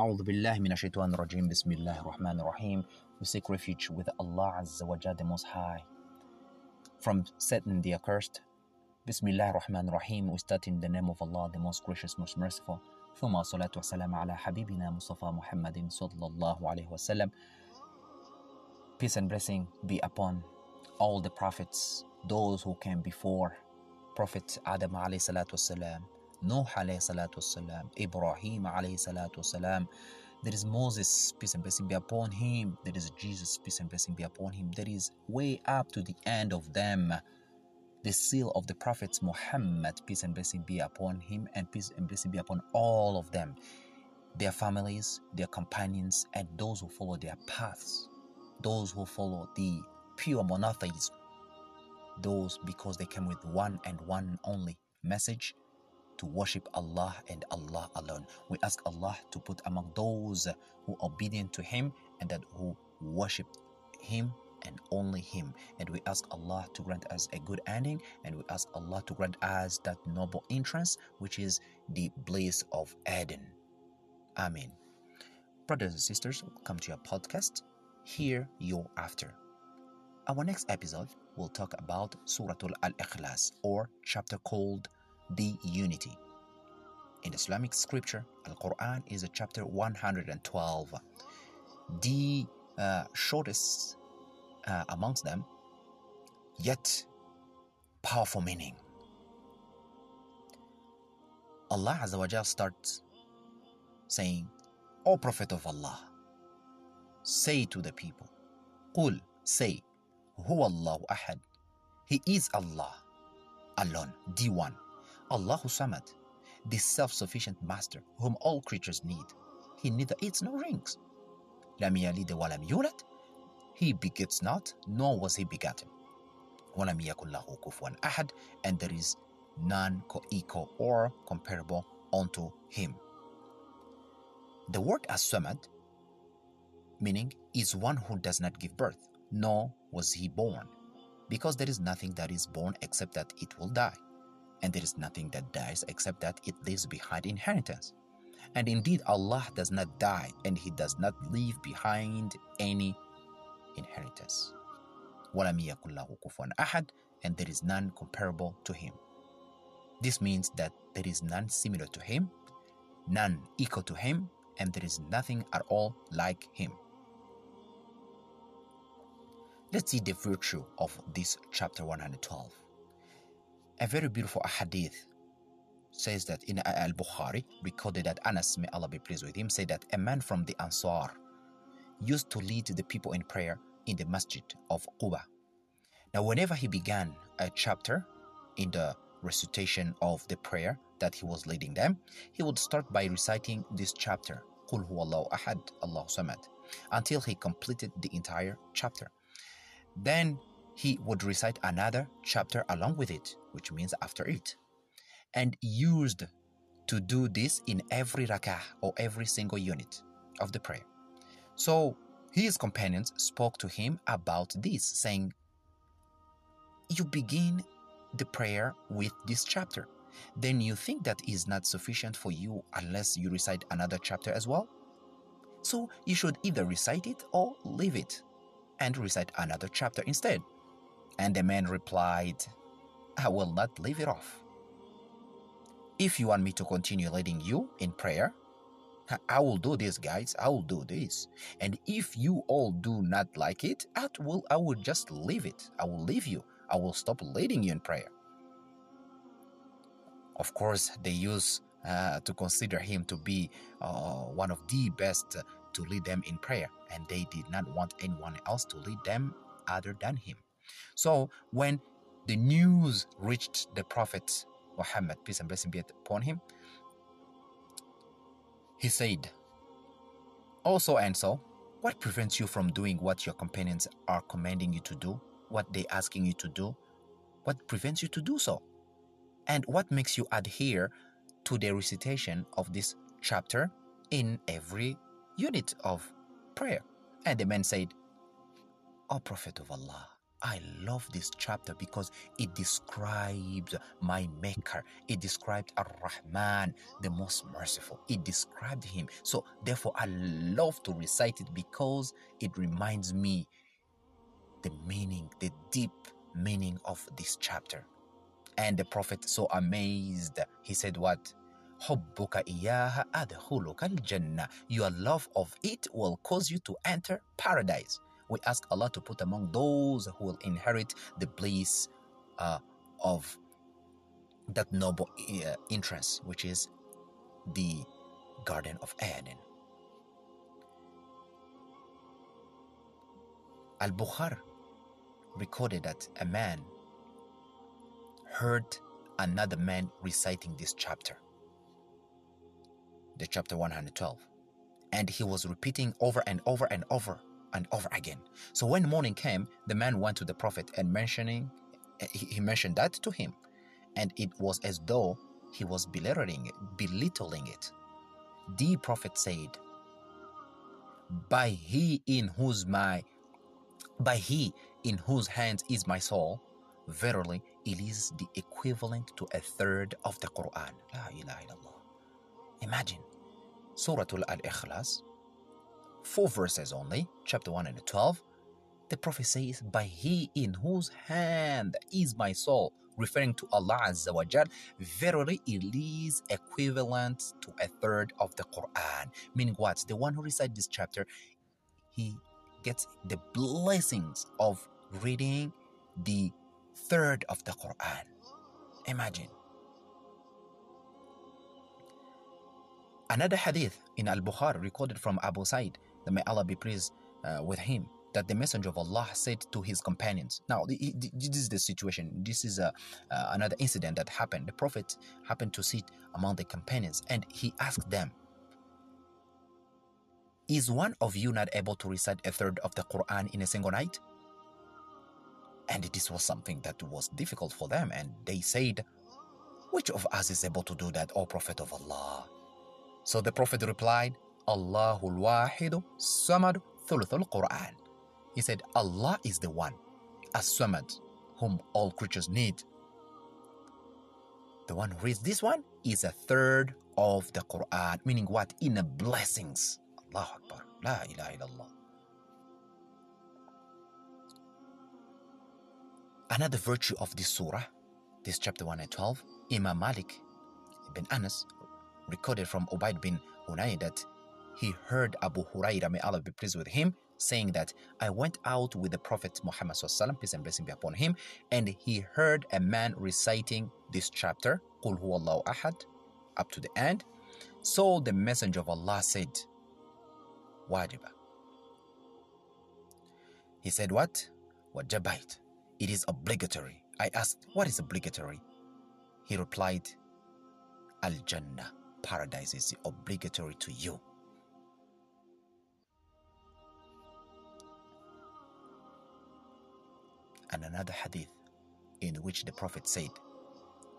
أعوذ بالله من الشيطان الرجيم بسم الله الرحمن الرحيم We seek refuge with Allah Azza wa Jalla the Most High from Satan the accursed Bismillah ar-Rahman ar-Rahim We start in the name of Allah the most gracious most merciful ثم الصلاة والسلام على حبيبنا مصطفى محمد صلى الله عليه وسلم Peace and blessing be upon all the prophets those who came before Prophet Adam alayhi salatu wasalam Nuh wasalam, Ibrahim alayhi salatu wasalam. There is Moses, peace and blessing be upon him. There is Jesus, peace and blessing be upon him. There is way up to the end of them. The seal of the prophets Muhammad, peace and blessing be upon him, and peace and blessing be upon all of them, their families, their companions, and those who follow their paths, those who follow the pure monotheism, those because they came with one and one only message to worship Allah and Allah alone. We ask Allah to put among those who are obedient to Him and that who worship Him and only Him. And we ask Allah to grant us a good ending and we ask Allah to grant us that noble entrance which is the bliss of Eden. Amen. Brothers and sisters, welcome to your podcast. Here you after. Our next episode will talk about Suratul Al Ikhlas or chapter called the unity. In Islamic scripture, Al Quran is a chapter 112, the uh, shortest uh, amongst them, yet powerful meaning. Allah Azza wa starts saying, O Prophet of Allah, say to the people, Qul, say, Huwa Allahu Ahad. He is Allah, alone, the one. Allahu Samad, the self sufficient master whom all creatures need. He neither eats nor drinks. Yalid wa lam yulad. He begets not, nor was he begotten. Walam yakun lahu kufuwan ahad, and there is none co-equal or comparable unto him. The word as-samad, meaning is one who does not give birth, nor was he born, because there is nothing that is born except that it will die and there is nothing that dies except that it leaves behind inheritance. And indeed, Allah does not die and He does not leave behind any inheritance. and there is none comparable to Him. This means that there is none similar to Him, none equal to Him, and there is nothing at all like Him. Let's see the virtue of this chapter 112. A very beautiful hadith says that in uh, Al Bukhari, recorded that Anas, may Allah be pleased with him, said that a man from the Ansar used to lead the people in prayer in the masjid of Quba. Now, whenever he began a chapter in the recitation of the prayer that he was leading them, he would start by reciting this chapter, Qul Allahu Ahad, Allahu Samad, until he completed the entire chapter. Then he would recite another chapter along with it, which means after it, and used to do this in every rakah or every single unit of the prayer. So his companions spoke to him about this, saying, You begin the prayer with this chapter. Then you think that is not sufficient for you unless you recite another chapter as well? So you should either recite it or leave it and recite another chapter instead. And the man replied, I will not leave it off. If you want me to continue leading you in prayer, I will do this, guys. I will do this. And if you all do not like it, I will, I will just leave it. I will leave you. I will stop leading you in prayer. Of course, they used uh, to consider him to be uh, one of the best to lead them in prayer, and they did not want anyone else to lead them other than him. So when the news reached the Prophet Muhammad, peace and blessing be upon him, he said, Also and so, what prevents you from doing what your companions are commanding you to do, what they're asking you to do? What prevents you to do so? And what makes you adhere to the recitation of this chapter in every unit of prayer? And the man said, O Prophet of Allah, I love this chapter because it describes my Maker. It described Ar Rahman, the most merciful. It described Him. So, therefore, I love to recite it because it reminds me the meaning, the deep meaning of this chapter. And the Prophet, so amazed, he said, What? حبك إياها أدخلك الجنة. Your love of it will cause you to enter paradise. we ask Allah to put among those who will inherit the bliss uh, of that noble uh, entrance, which is the Garden of Eden. Al Bukhari recorded that a man heard another man reciting this chapter, the chapter 112, and he was repeating over and over and over and over again. So when morning came, the man went to the prophet and mentioning he mentioned that to him, and it was as though he was belittling it, belittling it. The prophet said, "By he in whose my by he in whose hands is my soul, verily it is the equivalent to a third of the Quran. La ilaha illallah. Imagine Surah Al Ikhlas, four verses only, chapter 1 and 12. The Prophet says, By he in whose hand is my soul, referring to Allah Azza wa Jal, verily it is equivalent to a third of the Quran. Meaning what? The one who recites this chapter, he gets the blessings of reading the third of the Quran. Imagine. Another hadith in Al Bukhari recorded from Abu Sa'id, that may Allah be pleased uh, with him, that the Messenger of Allah said to his companions. Now, this is the situation. This is a, uh, another incident that happened. The Prophet happened to sit among the companions and he asked them, Is one of you not able to recite a third of the Quran in a single night? And this was something that was difficult for them. And they said, Which of us is able to do that, O Prophet of Allah? So the Prophet replied, Allahul Wahidu Samad Thuluthul Quran. He said, Allah is the one, as Samad, whom all creatures need. The one who reads this one is a third of the Quran, meaning what? Inner blessings. Allah Akbar. La ilaha illallah. Another virtue of this surah, this chapter 1 and 12, Imam Malik ibn Anas recorded from Ubaid bin Unay that he heard Abu Huraira, may Allah be pleased with him, saying that I went out with the Prophet Muhammad, peace and blessing be upon him, and he heard a man reciting this chapter, Qul Allahu Ahad, up to the end. So the Messenger of Allah said, Wajiba. He said, What? Wajabait. It is obligatory. I asked, What is obligatory? He replied, Al Jannah, paradise is obligatory to you. And another hadith in which the Prophet said,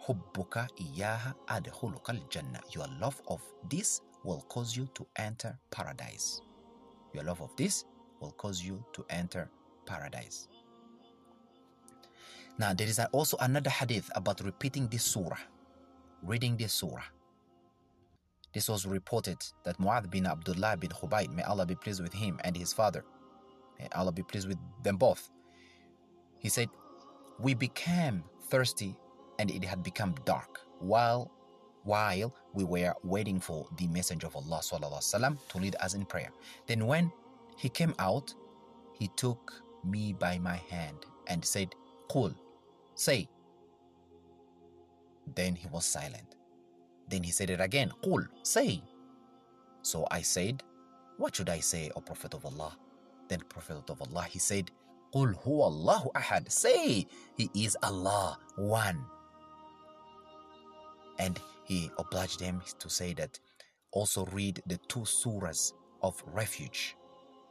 Hubbuka iyaha adkhuluka jannah. Your love of this will cause you to enter paradise. Your love of this will cause you to enter paradise. Now, there is also another hadith about repeating this surah, reading this surah. This was reported that Mu'adh bin Abdullah bin Khubayb, may Allah be pleased with him and his father, may Allah be pleased with them both. He said, We became thirsty and it had become dark while while we were waiting for the Messenger of Allah وسلم, to lead us in prayer. Then when he came out, he took me by my hand and said, Qul, Say. Then he was silent. Then he said it again, Qul, say. So I said, What should I say, O Prophet of Allah? Then Prophet of Allah, he said, Say, He is Allah, one. And he obliged them to say that also read the two surahs of refuge,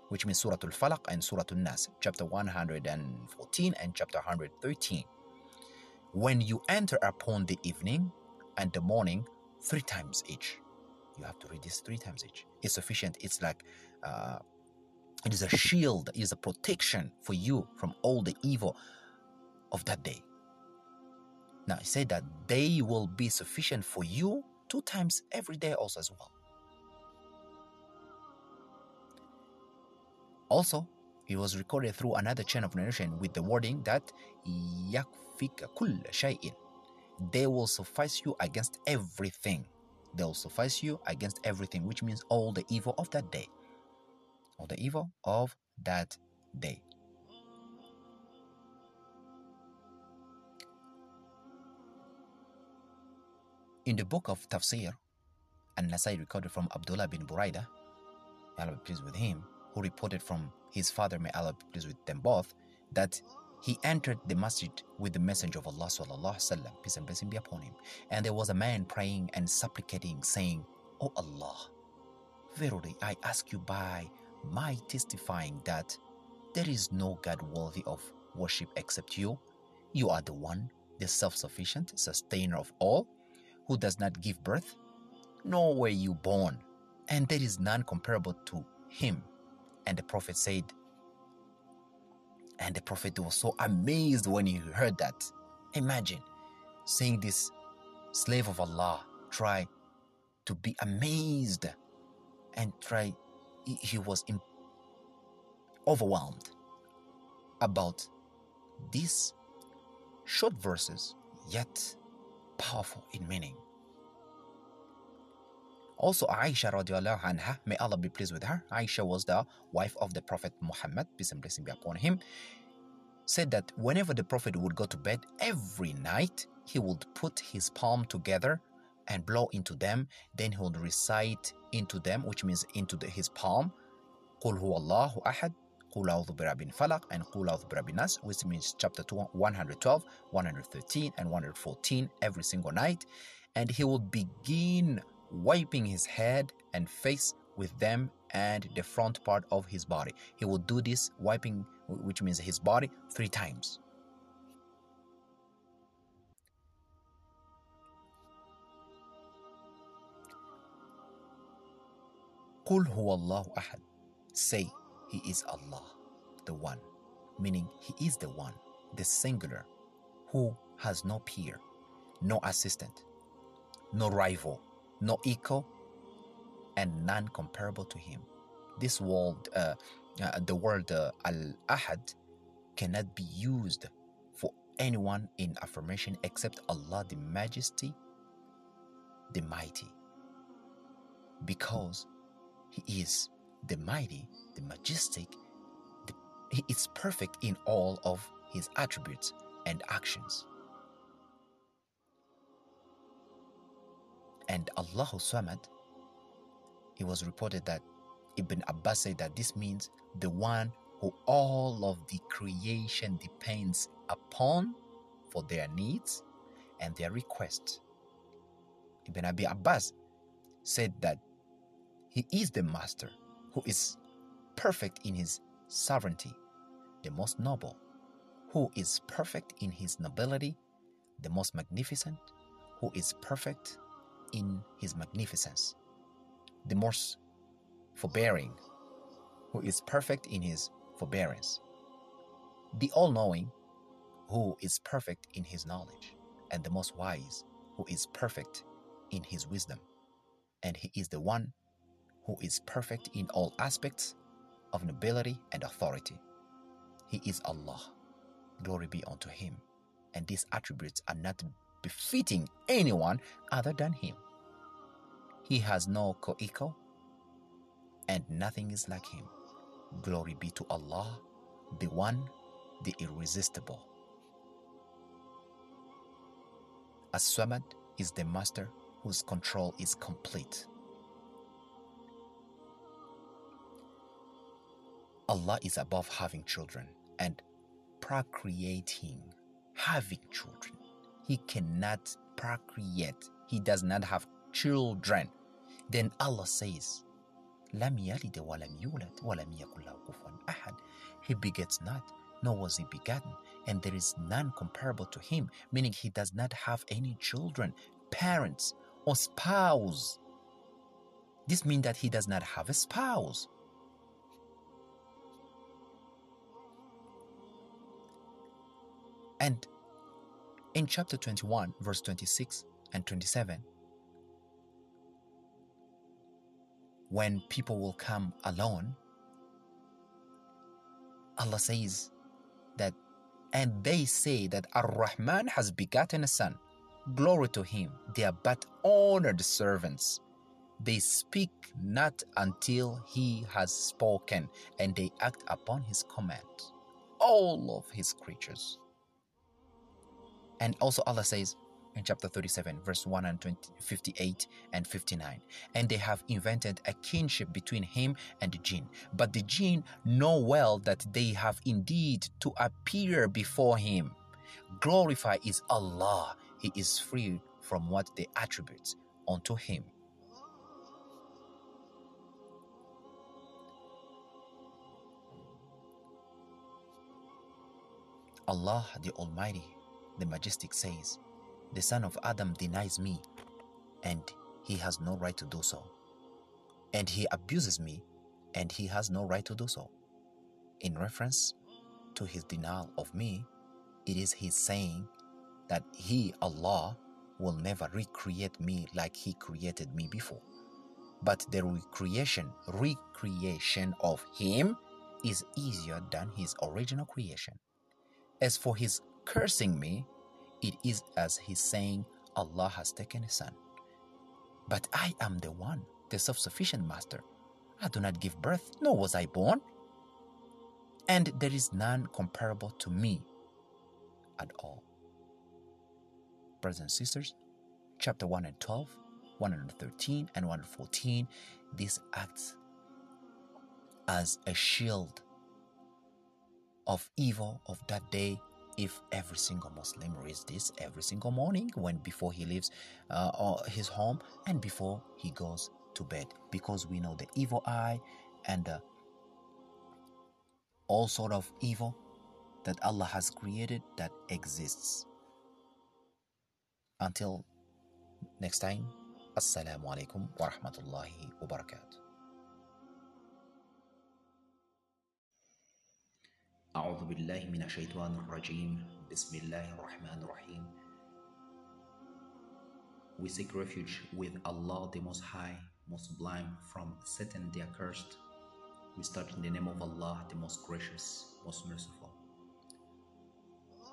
which means Surah Al-Falaq and Surah Al-Nas, chapter 114 and chapter 113 when you enter upon the evening and the morning three times each. You have to read this three times each. It's sufficient. It's like uh, it is a shield, it is a protection for you from all the evil of that day. Now, he said that they will be sufficient for you two times every day, also as well. Also, it was recorded through another chain of narration with the wording that yakfik shay'in. They will suffice you against everything. They will suffice you against everything, which means all the evil of that day. All the evil of that day. In the book of Tafsir, An-Nasai recorded from Abdullah bin Buraida, Allah be pleased with him, who reported from his father, may Allah be pleased with them both, that he entered the masjid with the messenger of Allah sallallahu peace and blessing be upon him. And there was a man praying and supplicating, saying, O Allah, verily I ask you by my testifying that there is no God worthy of worship except you. You are the one, the self-sufficient, sustainer of all, who does not give birth, nor were you born, and there is none comparable to him. And the Prophet said, and the Prophet was so amazed when he heard that. Imagine seeing this slave of Allah try to be amazed and try, he, he was overwhelmed about these short verses, yet powerful in meaning. Also, Aisha radiallahu anha, may Allah be pleased with her, Aisha was the wife of the Prophet Muhammad, peace and blessing be upon him, said that whenever the Prophet would go to bed every night, he would put his palm together and blow into them. Then he would recite into them, which means into the, his palm, قُلْ هُوَ اللَّهُ أَحَدٌ قُلْ أَعُوذُ بِرَبِّ الْفَلَقِ and قُلْ أَعُوذُ بِرَبِّ النَّاسِ which means chapter 112, 113 and 114 every single night. And he would begin wiping his head and face with them and the front part of his body. He will do this wiping, which means his body, three times. Qul huwallahu ahad. Say, He is Allah, the One, meaning He is the One, the singular, who has no peer, no assistant, no rival, no equal, and none comparable to Him. This world, uh, uh, the word uh, Al Ahad, cannot be used for anyone in affirmation except Allah, the Majesty, the Mighty, because he is the Mighty, the Majestic. The, he is perfect in all of His attributes and actions. and Allahu Samad, it was reported that Ibn Abbas said that this means the one who all of the creation depends upon for their needs and their requests. Ibn Abi Abbas said that he is the master who is perfect in his sovereignty, the most noble, who is perfect in his nobility, the most magnificent, who is perfect in his magnificence, the most forbearing, who is perfect in his forbearance, the all knowing, who is perfect in his knowledge, and the most wise, who is perfect in his wisdom. And he is the one who is perfect in all aspects of nobility and authority. He is Allah. Glory be unto him. And these attributes are not befitting anyone other than him. He has no co equal, and nothing is like him. Glory be to Allah, the One, the Irresistible. As Samad is the Master whose control is complete. Allah is above having children and procreating, having children. He cannot procreate. He does not have children. Then Allah says, لم يلد ولم يولد ولم يكن له كفوا أحد. He begets not, nor was he begotten, and there is none comparable to him, meaning he does not have any children, parents, or spouse. This means that he does not have a spouse. And in chapter 21, verse 26 and 27, when people will come alone, Allah says that, and they say that Ar Rahman has begotten a son. Glory to him. They are but honored servants. They speak not until he has spoken, and they act upon his command. All of his creatures. And also Allah says in chapter 37, verse 158 and 59, and they have invented a kinship between him and the jinn. But the jinn know well that they have indeed to appear before him. Glorify is Allah. He is free from what they attribute unto him. Allah the Almighty, the Majestic says, The son of Adam denies me, and he has no right to do so. And he abuses me, and he has no right to do so. In reference to his denial of me, it is his saying that he, Allah, will never recreate me like he created me before. But the recreation, recreation of him is easier than his original creation. As for his cursing me, it is as his saying, Allah has taken a son. But I am the one, the self sufficient master. I do not give birth, nor was I born. And there is none comparable to me at all. Brothers and sisters, chapter 1 and 12, 113 and 114, this acts as a shield of evil of that day if every single Muslim reads this every single morning when before he leaves uh, his home and before he goes to bed because we know the evil eye and uh, all sort of evil that Allah has created that exists. Until next time, Assalamu alaikum wa rahmatullahi wa barakatuh. أعوذ بالله من الشيطان الرجيم بسم الله الرحمن الرحيم We seek refuge with Allah the Most High, Most Sublime, from Satan the Accursed. We start in the name of Allah, the Most Gracious, Most Merciful.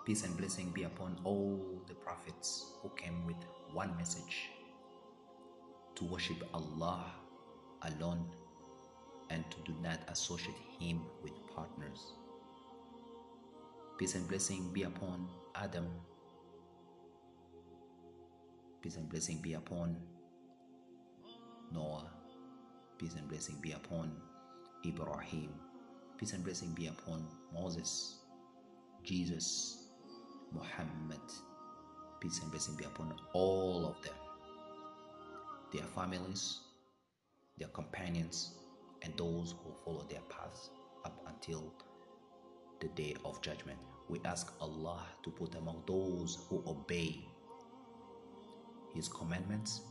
Peace and blessing be upon all the prophets who came with one message to worship Allah alone and to do not associate Him with partners. Peace and blessing be upon Adam. Peace and blessing be upon Noah. Peace and blessing be upon Ibrahim. Peace and blessing be upon Moses, Jesus, Muhammad. Peace and blessing be upon all of them, their families, their companions, and those who follow their paths up until the day of judgment. We ask Allah to put among those who obey His commandments,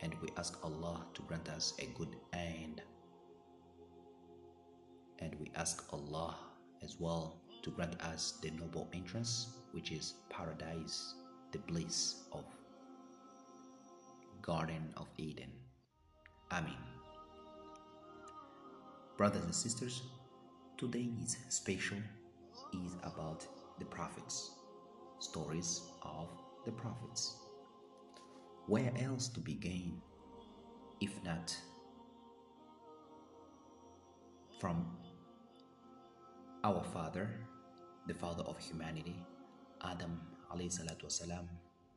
and we ask Allah to grant us a good end. And we ask Allah as well to grant us the noble entrance, which is paradise, the bliss of Garden of Eden. Amen. Brothers and sisters, Today's special is about the prophets, stories of the prophets. Where else to begin if not from our father, the father of humanity, Adam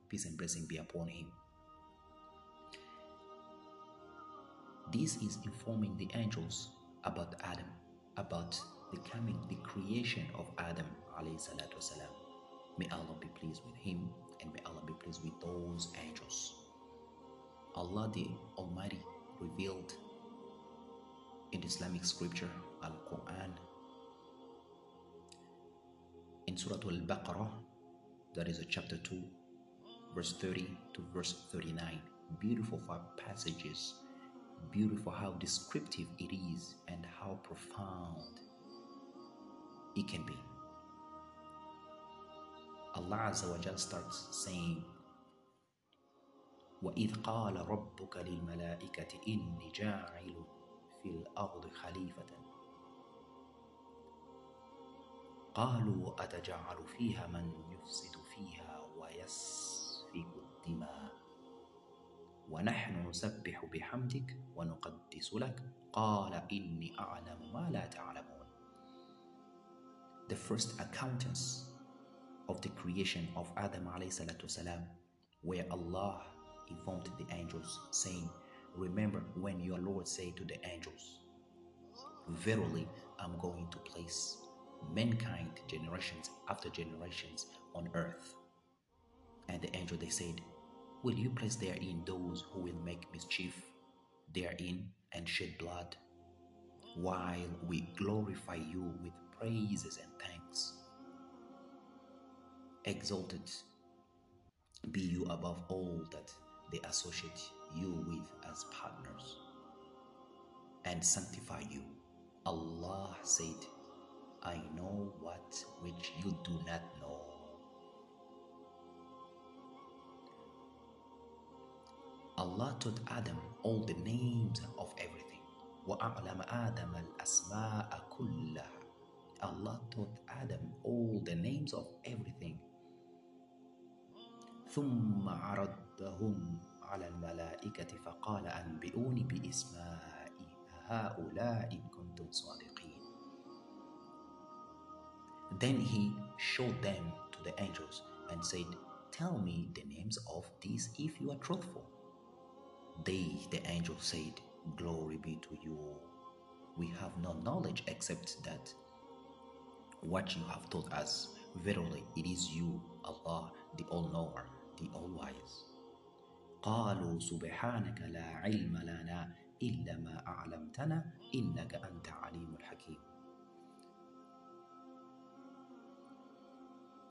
peace and blessing be upon him. This is informing the angels about Adam about the coming, the creation of Adam والسلام. May Allah be pleased with him and may Allah be pleased with those angels. Allah the Almighty revealed in Islamic scripture, Al Quran, in Surah Al Baqarah, that is a chapter 2, verse 30 to verse 39. Beautiful passages beautiful how descriptive it is and how profound it can be. Allah Azza wa Jal starts saying, وإذ قال ربك للملائكة إني جاعل في الأرض خليفة قالوا أتجعل فيها من يفسد فيها ويسفك الدماء ونحن نسبح بحمدك ونقدس لك قال إني أعلم ما لا تعلمون The first accountants of the creation of Adam salam, where Allah informed the angels, saying, Remember when your Lord said to the angels, Verily, I'm going to place mankind generations after generations on earth. And the angel they said, Will you place therein those who will make mischief therein and shed blood, while we glorify you with praises and thanks? Exalted be you above all that they associate you with as partners and sanctify you. Allah said, I know what which you do not know. Allah taught Adam all the names of everything. وَأَعْلَمَ آدَمَ الْأَسْمَاءَ كُلَّهَا Allah taught Adam all the names of everything. ثم عرضهم على الملائكة فقال أنبئوني بإسماء هؤلاء إن كنتم صادقين Then he showed them to the angels and said, Tell me the names of these if you are truthful. They, the angels, said, Glory be to you. We have no knowledge except that what you have taught us. Verily, it is you, Allah, the All-Knower, the All-Wise. قالوا سبحانك لا علم لنا إلا ما أعلمتنا إنك أنت عليم الحكيم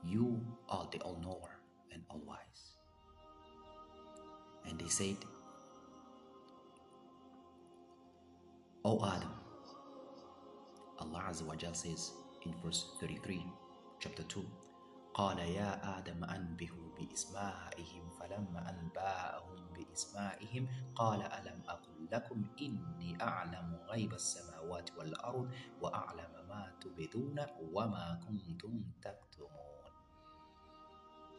You are the all-knower and all-wise. And they said, O Adam, Allah Azza wa Jal says in verse 33, chapter 2, قال يا آدم أنبه بإسمائهم فلما أنباهم بإسمائهم قال ألم أقل لكم إني أعلم غيب السماوات والأرض وأعلم ما تبدون وما كنتم تكتمون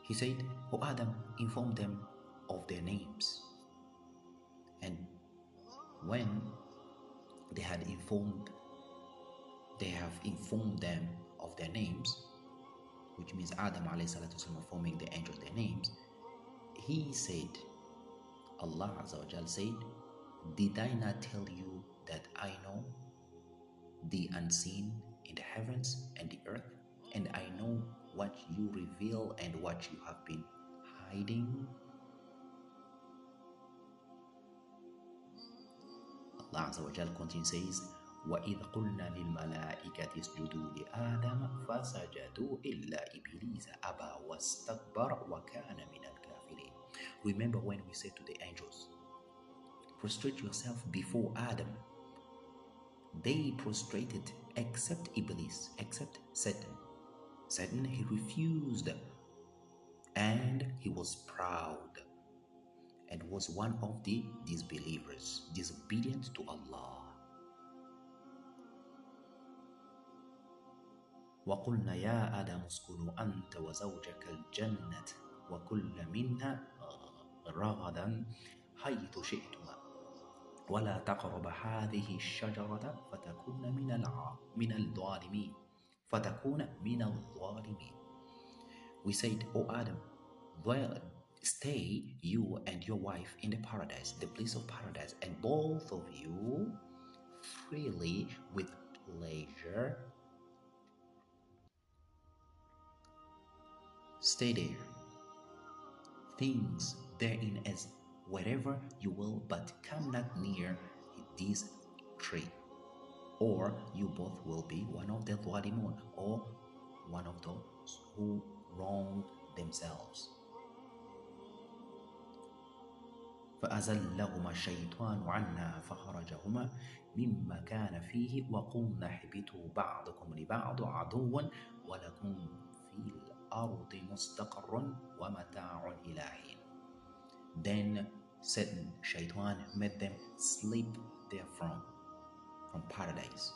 He said, O Adam, inform them of their names. And when they had informed, they have informed them of their names, which means Adam والسلام, forming the angels their names, he said, Allah Azza said, Did I not tell you that I know the unseen in the heavens and the earth, and I know what you reveal and what you have been hiding? Allah Azza wa continues says, وإذ قلنا للملائكة اسجدوا لآدم فسجدوا إلا إبليس أبى واستكبر وكان من الكافرين Remember when we said to the angels Prostrate yourself before Adam They prostrated except Iblis, except Satan Satan he refused and he was proud And was one of the disbelievers disobedient to Allah. وقلنا يا آدم اسكنوا أنت وزوجك الجنة وكل منها رغدا حيث شئتما. ولا تقرب هذه الشجرة فتكون من. من الظالمين. فتكون من الظالمين. We said, O Adam, stay you and your wife in the paradise, the place of paradise, and both of you freely with pleasure Stay there. Things therein as wherever you will, but come not near this tree. Or you both will be one of the Dhalimun, or one of those who wrong themselves. فأزلهما الشيطان عنا فخرجهما مما كان فيه وقلنا اهبطوا بعضكم لبعض عدوا ولكم في الأرض مستقر ومتاع إلى حين Then Satan, Shaitan, made them sleep therefrom, from paradise,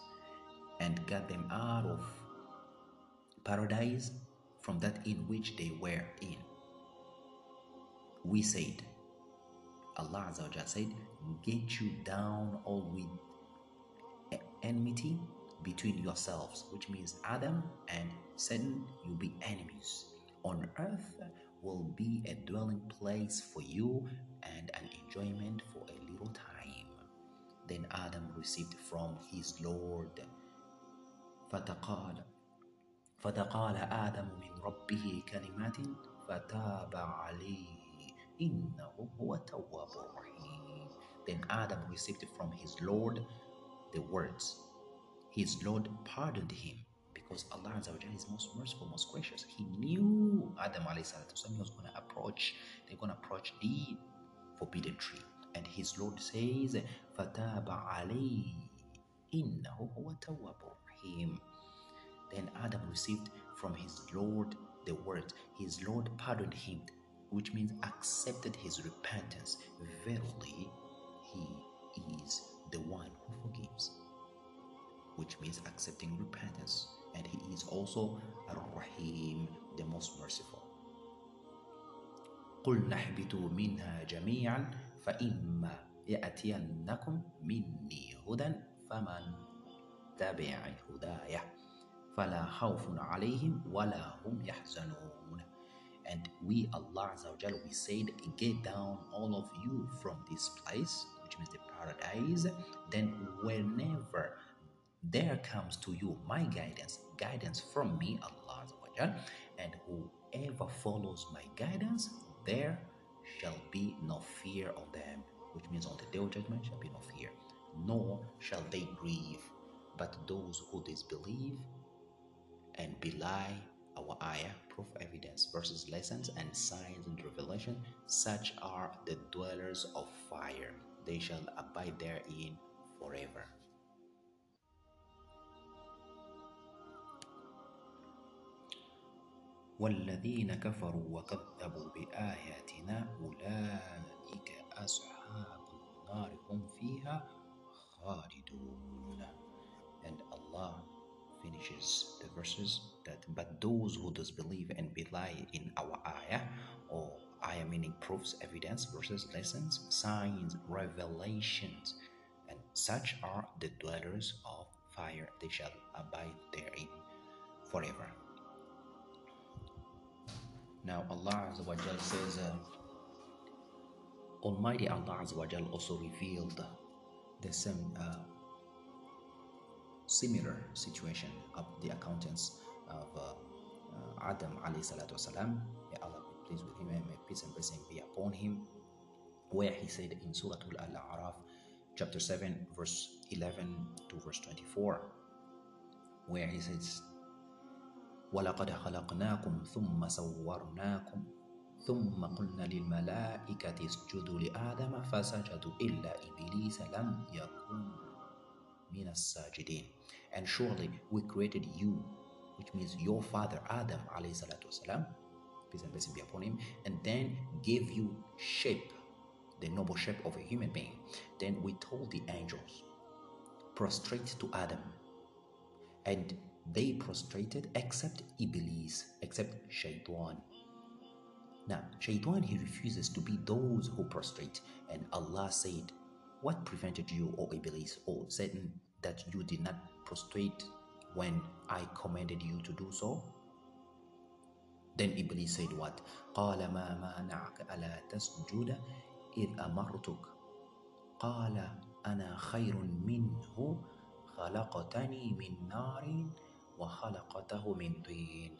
and got them out of paradise from that in which they were in. We said, Allah Azza wa said, get you down all with enmity between yourselves, which means Adam and Satan, you'll be enemies. On earth will be a dwelling place for you and an enjoyment for a little time. Then Adam received from his Lord فتقال فتقال آدم من ربه كلمات فتاب عليه إنه هو التواب الرحيم Then Adam received from his Lord the words. His Lord pardoned him because Allah is most merciful, most gracious. He knew Adam والسلام, was going to approach, they're going to approach the forbidden tree. And his Lord says, فَتَابَ عَلَيْهِ إِنَّهُ هُوَ التَّوَّابُ الرَّحِيمُ Then Adam received from his Lord the word. His Lord pardoned him, which means accepted his repentance. Verily, he is the one who forgives, which means accepting repentance. And he is also Ar-Rahim, the most merciful. قل نحبتوا منها جميعا فإما يأتينكم مني هدى فمن تبع هدايا فلا خوف عليهم ولا هم يحزنون and we Allah Azawajal, we said get down all of you from this place which means the paradise. Then whenever there comes to you my guidance guidance from me Allah Azawajal, and whoever follows my guidance there shall be no fear on them which means on the day of judgment shall be no fear nor shall they grieve. But those who disbelieve and belie our ayah, proof, evidence, verses, lessons, and signs and revelation, such are the dwellers of fire. They shall abide therein forever. والذين كفروا وكذبوا بآياتنا أولئك أصحاب النار هم فيها خالدون and Allah finishes the verses that but those who disbelieve and belie in our ayah or ayah meaning proofs evidence verses lessons signs revelations and such are the dwellers of fire they shall abide therein forever. Now allah says uh, almighty allah Azza also revealed the same uh, similar situation of the accountants of uh, uh, Adam alayhi salatu wasalam. May Allah be pleased with him and may peace and blessing be upon him. Where he said in Surah Al-A'raf, chapter 7, verse 11 to verse 24, where he says, ولقد خلقناكم ثم صورناكم ثم قلنا للملائكة اسجدوا لآدم فسجدوا إلا إبليس لم يكن min as-sajidin. And surely we created you, which means your father Adam alayhi salatu wasalam, peace and blessing be upon him, and then gave you shape, the noble shape of a human being. Then we told the angels, prostrate to Adam. And they prostrated except Iblis, except Shaitan. Now, Shaitan he refuses to be those who prostrate, and Allah said, What prevented you, O Iblis, O Satan, that you did not prostrate when I commanded you to do so? Then Iblis said what? قال ما مانعك ألا تسجد إذ أمرتك قال أنا خير منه خلقتني من نار وخلقته من طين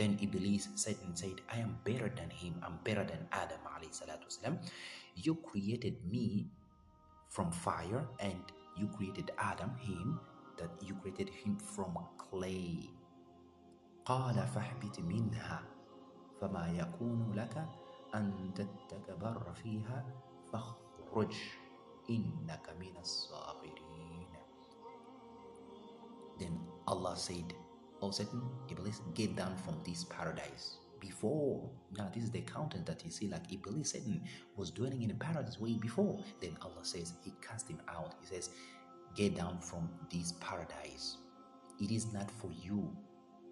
Then Iblis said and said, I am better than him. I'm better than Adam والسلام. You created me from fire and you created Adam, him, that you created him from clay قال فاهبط منها فما يكون لك أن تتكبر فيها فاخرج إنك من الصاغرين Then Allah said, Oh Satan, Iblis, get down from this paradise. Before, now this is the accountant that you see, like Iblis, Satan was dwelling in the paradise way before. Then Allah says, He cast him out. He says, Get down from this paradise. It is not for you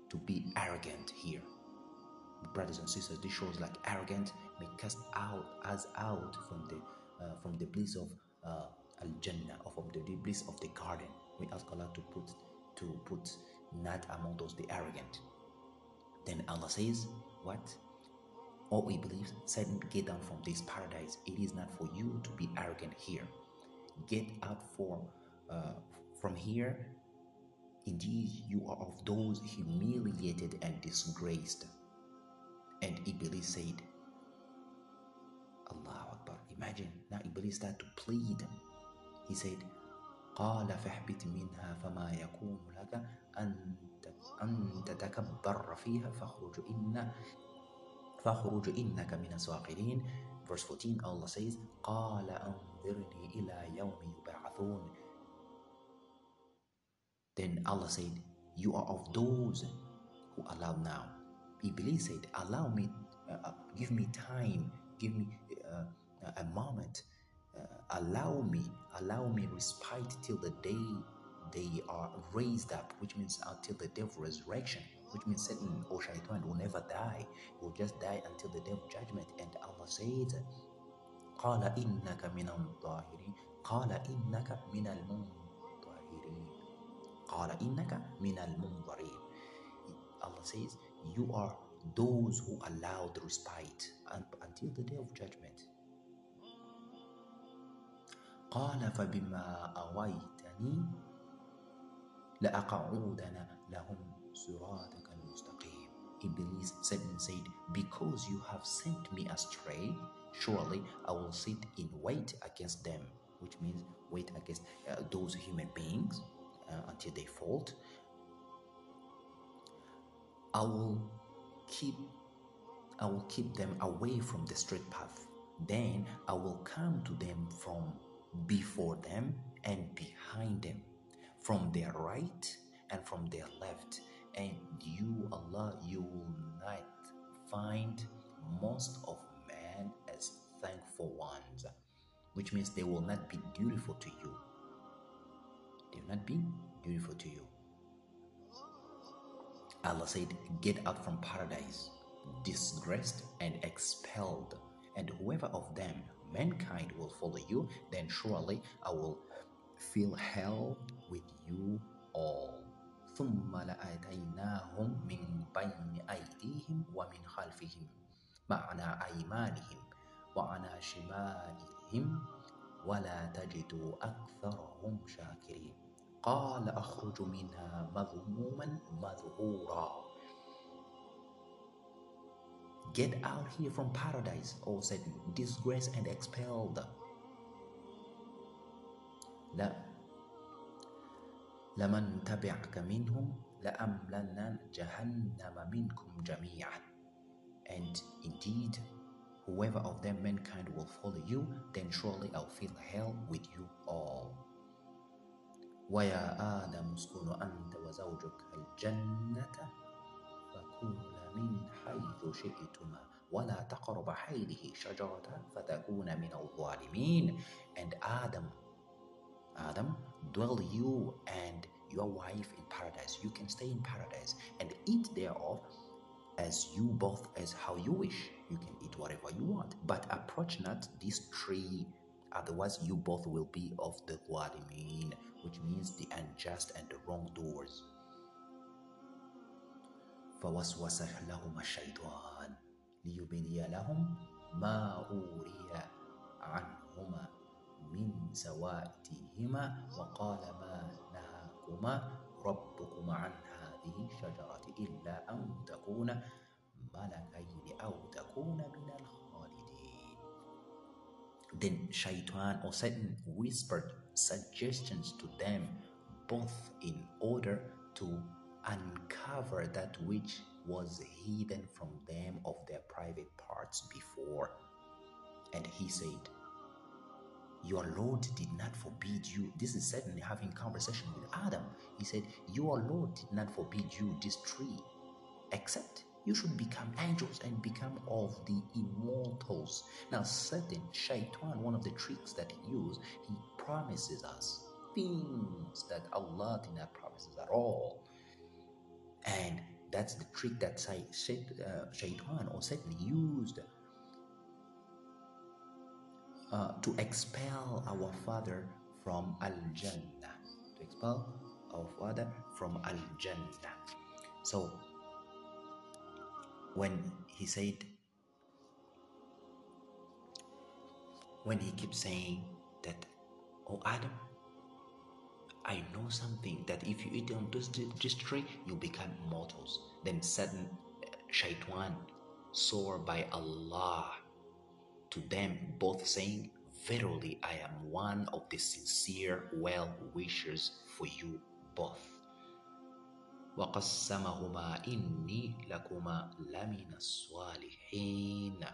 to be arrogant here. Brothers and sisters, this shows like arrogant may cast out us out from the uh, from the bliss of uh, Al Jannah or from the bliss of the garden. We ask Allah to put to put not among those the arrogant. Then Allah says, What? All we believe, Satan, get down from this paradise. It is not for you to be arrogant here. Get out for uh, from here. Indeed, you are of those humiliated and disgraced. And Iblis said, Allah Akbar. Imagine now Iblis started to plead. He said, قال فاهبط منها فما يكون لك أن أن تتكبر فيها فاخرج إن فاخرج إنك من الصاغرين Verse 14 Allah says قال أنظرني إلى يوم يبعثون Then Allah said you are of those who allow now Iblis said allow me uh, uh, give me time give me uh, a moment uh, allow me allow me respite till the day they are raised up which means until the day of resurrection which means Satan or Shaitan will never die he will just die until the day of judgment and Allah says قال إنك من الظاهرين قال إنك من المنظرين قال إنك من المنظرين Allah says you are those who allow the respite until the day of judgment قال فبما أغويتني لأقعودن لهم صراطك المستقيم Iblis said and said, Because you have sent me astray, surely I will sit in wait against them, which means wait against uh, those human beings uh, until they fault. I will keep I will keep them away from the straight path. Then I will come to them from before them and behind them, from their right and from their left. And you, Allah, you will not find most of men as thankful ones, which means they will not be dutiful to you. They will not be dutiful to you. Allah said, Get out from paradise, disgraced and expelled, and whoever of them mankind will follow you, then surely I will fill hell with you all. ثم لآتيناهم من بين أيديهم ومن خلفهم معنى أيمانهم وعلى شمالهم ولا تجد أكثرهم شاكرين قال أخرج منها مذموما مذعورا Get out here from paradise, O Satan, disgraced and expelled. لا لمن تبعك منهم لأملن جهنم منكم جميعا And indeed, whoever of them mankind will follow you, then surely I'll fill hell with you all. ويا آدم اسكن أنت وزوجك الجنة فكولا من حيث شئتما ولا تقرب هذه شجرة فتكون من الظالمين and Adam Adam dwell you and your wife in paradise you can stay in paradise and eat thereof as you both as how you wish you can eat whatever you want but approach not this tree otherwise you both will be of the zalimin which means the unjust and the wrongdoers فوسوس لهما الشيطان ليبدي لهم ما أوري عنهما min zawatihima wa qala ma nahakuma rabbukuma an hadhihi shajarati illa an takuna malakaini aw takuna min al then shaitan or satan whispered suggestions to them both in order to uncover that which was hidden from them of their private parts before. And he said your Lord did not forbid you. This is certainly having conversation with Adam. He said, Your Lord did not forbid you this tree, except you should become angels and become of the immortals. Now, certain shaitan, one of the tricks that he used, he promises us things that Allah did not promise us at all. And that's the trick that uh, shaitan or Satan used uh, to expel our father from Al Jannah. To expel our father from Al Jannah. So, when he said, when he keeps saying that, Oh Adam, I know something that if you eat on this, this tree, you become mortals. Then Satan, shaitan, swore by Allah to them both saying, Verily, I am one of the sincere well wishers for you both. وقسمهما إني لكما لمن الصالحين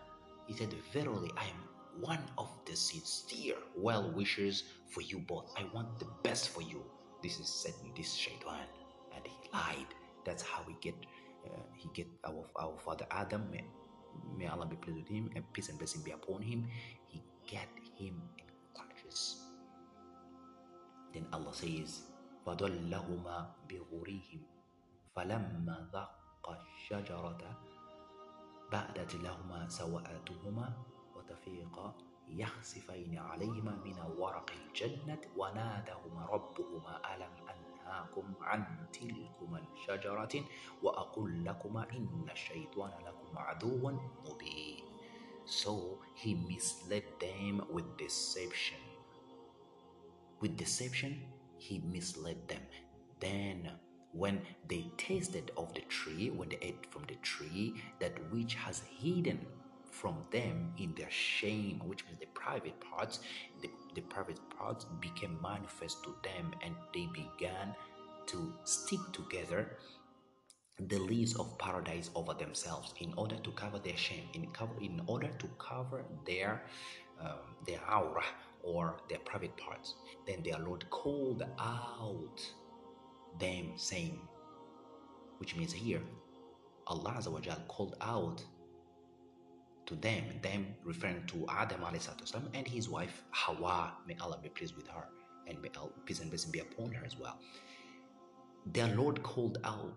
He said, Verily, I am one of the sincere well wishers for you both. I want the best for you. This is said in this shaitan, and he lied. That's how we get uh, he get our our father Adam. May, Allah be pleased with him, and peace and blessing be upon him. He get him in conscious. Then Allah says, فَضَلَّهُمَا بِغُرِيهِمْ فَلَمَّا ذَقَّ الشَّجَرَةَ بَعْدَتْ لَهُمَا سَوَآتُهُمَا وتفيقا يخسفين عليهما من ورق الجنة ونادهما ربهما ألم أنهاكم عن تلكما الشجرة وأقول لكما إن الشيطان لكم عدو مبين So he misled them with deception. With deception, he misled them. Then when they tasted of the tree, when they ate from the tree, that which has hidden from them in their shame, which means the private parts, the, the private parts became manifest to them and they began to stick together the leaves of paradise over themselves in order to cover their shame, in, cover, in order to cover their um, their aura or their private parts. Then their Lord called out them, saying, which means here, Allah called out to them, them referring to Adam والسلام, and his wife Hawa. May Allah be pleased with her, and may Allah, peace and blessing be upon her as well. Their Lord called out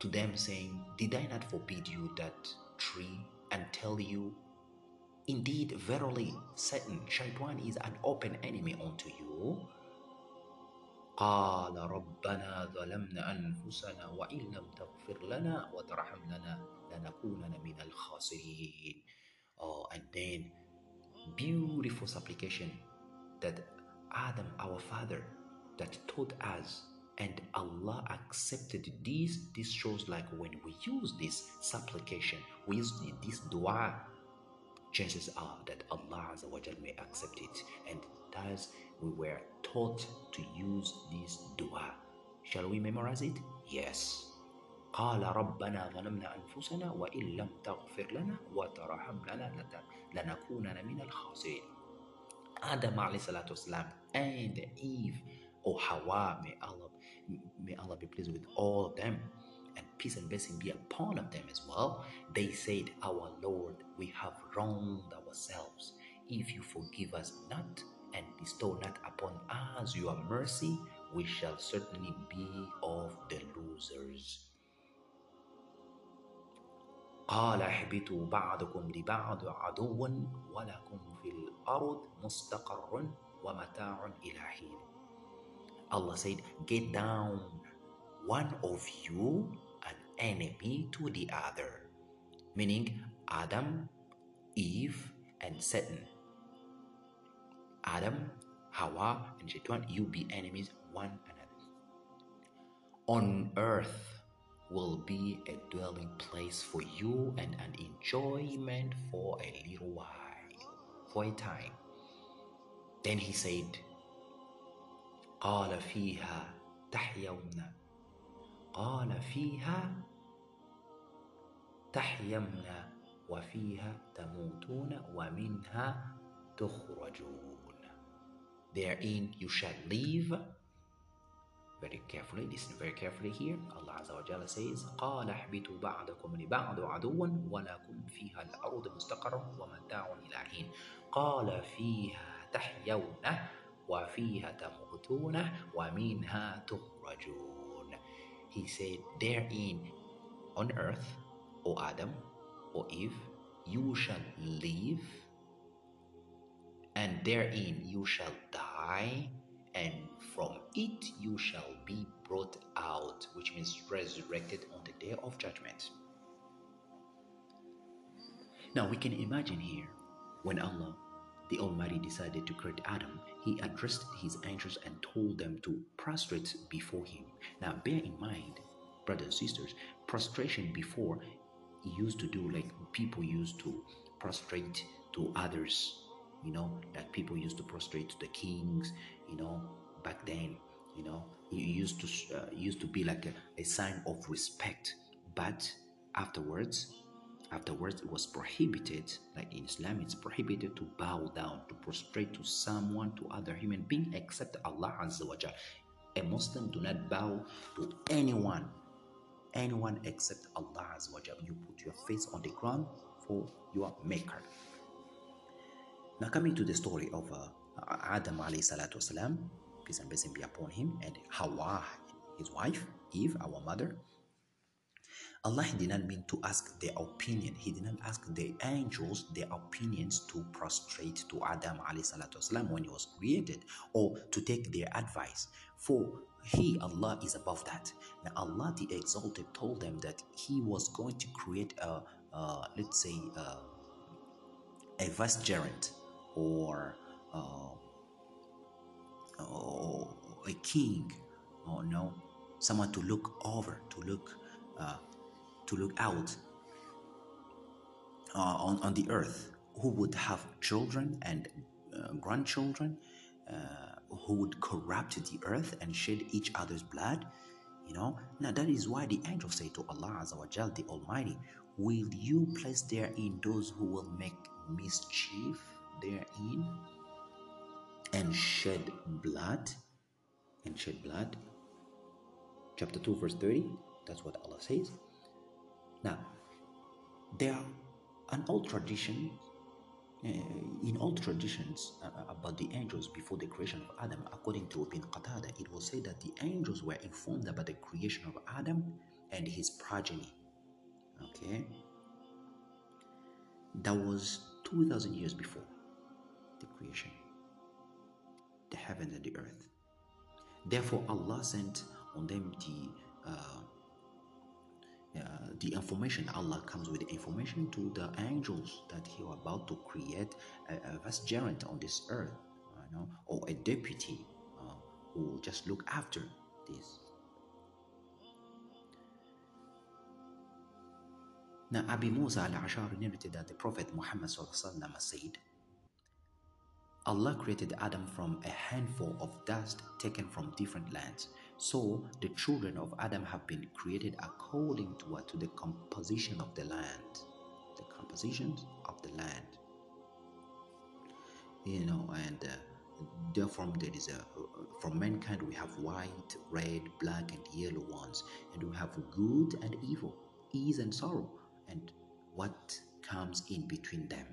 to them, saying, Did I not forbid you that tree and tell you, Indeed, verily, Satan, Shaitan is an open enemy unto you? قال ربنا ظلمنا أنفسنا وإن لم تغفر لنا وترحمنا لنكونن من الخاسرين Oh, and then beautiful supplication that Adam, our father, that taught us, and Allah accepted this. This shows like when we use this supplication, we use this dua, chances are that Allah may accept it. And thus we were taught to use this dua. Shall we memorize it? Yes. قال ربنا ظلمنا أنفسنا وإن لم تغفر لنا وترحمنا لنكونن من الخاسرين Adam والسلام, and Eve or Hawa may Allah may Allah be pleased with all of them and peace and blessing be upon of them as well they said our Lord we have wronged ourselves if you forgive us not and bestow not upon us your mercy we shall certainly be of the losers قال اهبطوا بعضكم لبعض عدو ولكم في الأرض مستقر ومتاع إلى حين Allah said get down one of you an enemy to the other meaning Adam Eve and Satan Adam Hawa and Shaitan you be enemies one another on earth will be a dwelling place for you and an enjoyment for a little while, for a time. Then he said, قال فيها تحيون قال فيها تحيون وفيها تموتون ومنها تخرجون Therein you shall live very carefully, listen very carefully here. Allah Azza wa Jalla says, قال احبطوا بعضكم لبعض عدوا ولكم فيها الأرض مستقر ومتاع إلى حين قال فيها تحيون وفيها تموتون ومنها تخرجون He said, therein on earth, O Adam, O Eve, you shall live, and therein you shall die, and from it you shall be brought out, which means resurrected on the day of judgment. Now we can imagine here when Allah the Almighty decided to create Adam, he addressed his angels and told them to prostrate before him. Now bear in mind, brothers and sisters, prostration before he used to do like people used to prostrate to others you know like people used to prostrate to the kings you know back then you know. It used to uh, used to be like a, a sign of respect. But afterwards afterwards it was prohibited like in islam it's prohibited to bow down to prostrate to someone to other human being except allah azza wa a muslim do not bow to anyone anyone except allah azza wa you put your face on the ground for your maker now coming to the story of uh, Adam alayhi salatu wasalam, peace and blessing be upon him, and Hawa, his wife, Eve, our mother. Allah did not mean to ask their opinion. He did not ask the angels their opinions to prostrate to Adam والسلام, when he was created or to take their advice. For he, Allah, is above that. Now, Allah the Exalted told them that He was going to create a, uh, let's say, uh, a vicegerent or a king or no someone to look over to look uh, to look out uh, on, on the earth who would have children and uh, grandchildren who would corrupt the earth and shed each other's blood you know? Now that is why the angel say to allah Azza the almighty will you place therein those who will make mischief therein and shed blood and shed blood. Chapter 2 verse 30 that's what allah says. Now there are an old tradition uh, in all traditions uh, about the angels before the creation of Adam, according to Ibn Qatada, it was said that the angels were informed about the creation of Adam and his progeny. Okay, that was 2,000 years before creation, the heaven and the earth. Therefore, Allah sent on them the uh, uh, the information. Allah comes with the information to the angels that He was about to create a, a vicegerent on this earth, you know, or a deputy uh, who just look after this. Now, Abi Musa al-Ashari narrated that the Prophet Muhammad said, Allah created Adam from a handful of dust taken from different lands. So the children of Adam have been created according to to the composition of the land. The composition of the land. You know, and uh, therefore there is a from mankind we have white, red, black, and yellow ones, and we have good and evil, ease and sorrow, and what comes in between them.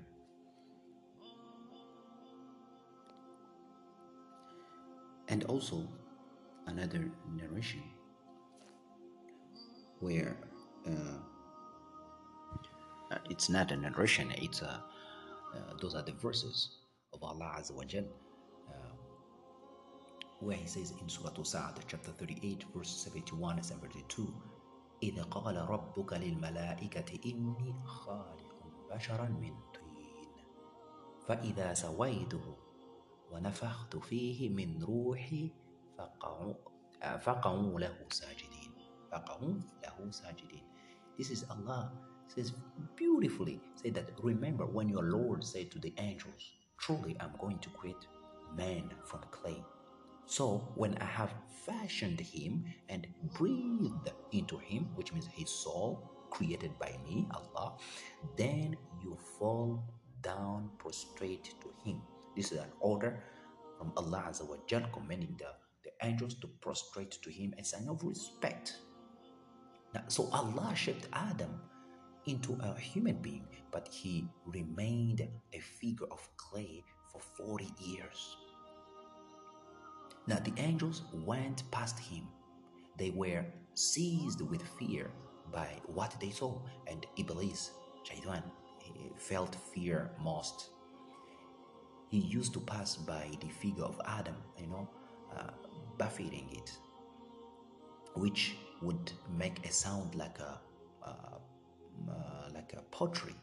and also another narration where uh, uh, it's not a narration it's a uh, those are the verses of Allah Azza wa Jal uh, where he says in Surah Sa'ad chapter 38 verse 71 and 72 إذ قال ربك للملائكة إني خالق بشرا من طين فإذا سويته ونفخت فيه من روحي فقعوا فقعوا له ساجدين فقعوا له ساجدين This is Allah says beautifully say that remember when your Lord said to the angels truly I'm going to create man from clay so when I have fashioned him and breathed into him which means his soul created by me Allah then you fall down prostrate to him this is an order from Allah Azza wa Jal commending the, the angels to prostrate to him as a sign of respect. Now, so Allah shaped Adam into a human being, but he remained a figure of clay for 40 years. Now the angels went past him. They were seized with fear by what they saw, and Iblis, Shaitan, felt fear most. He used to pass by the figure of Adam, you know, uh, buffeting it, which would make a sound like a uh, uh, like a pottery.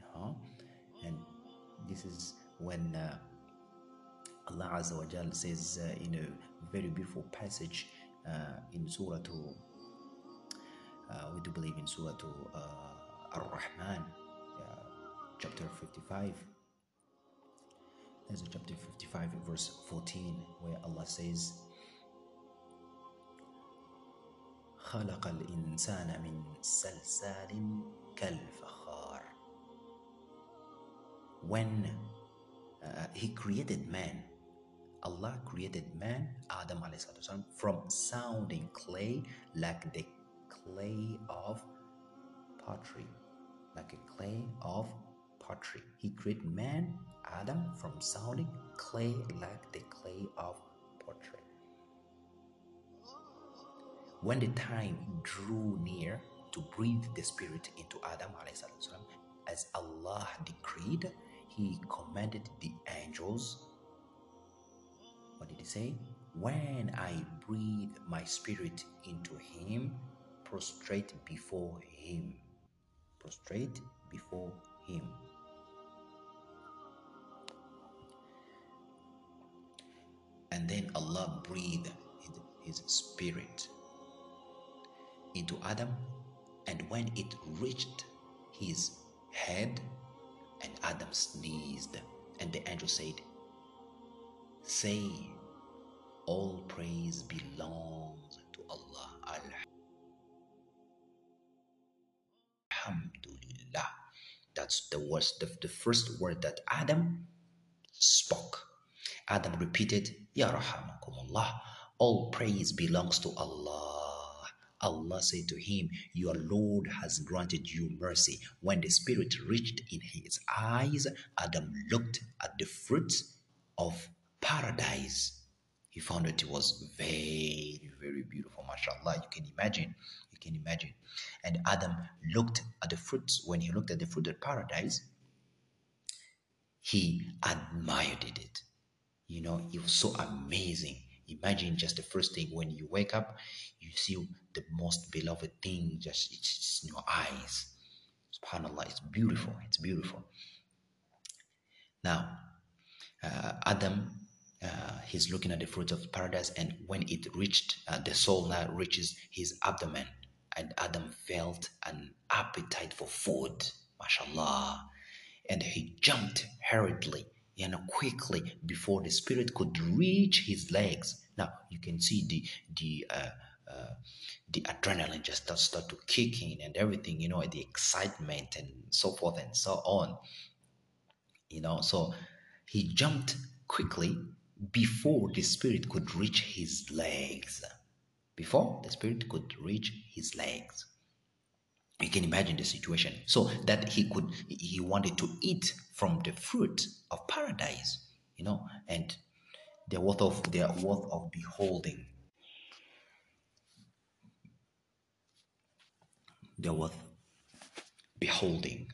You And this is when uh, Allah Azza wa Jal says uh, in a very beautiful passage uh, in Surah uh, we do believe in Surah uh, Ar-Rahman chapter 55 there's a chapter 55 verse 14 where Allah says خلق الإنسان من سلسال كالفخار when uh, he created man Allah created man Adam السلام, from sounding clay like the clay of pottery like a clay of pottery he created man Adam from sounding clay like the clay of pottery when the time drew near to breathe the spirit into Adam as Allah decreed, He commanded the angels. What did He say? When I breathe my spirit into him, prostrate before him. Prostrate before him. And then Allah breathed his spirit into Adam, and when it reached his head, and Adam sneezed, and the angel said, Say, all praise belongs to Allah. Alhamdulillah. That's the worst, the, the first word that Adam spoke. Adam repeated, Ya Rahamakumullah. All praise belongs to Allah. Allah said to him, Your Lord has granted you mercy. When the Spirit reached in his eyes, Adam looked at the fruit of paradise. He found that it was very, very beautiful. MashaAllah, you can imagine. You can imagine. And Adam looked at the fruits. When he looked at the fruit of paradise, he admired it. You know, it was so amazing. Imagine just the first thing when you wake up, you see the most beloved thing just it's in your eyes. SubhanAllah, it's beautiful. It's beautiful. Now, uh, Adam, uh, he's looking at the fruit of paradise, and when it reached, uh, the soul now reaches his abdomen, and Adam felt an appetite for food, mashallah, and he jumped hurriedly you know, quickly before the spirit could reach his legs. Now you can see the the uh, uh, the adrenaline just start, start to kick in and everything, you know, the excitement and so forth and so on. You know, so he jumped quickly before the spirit could reach his legs. Before the spirit could reach his legs you can imagine the situation so that he could he wanted to eat from the fruit of paradise you know and the worth of their worth of beholding the worth beholding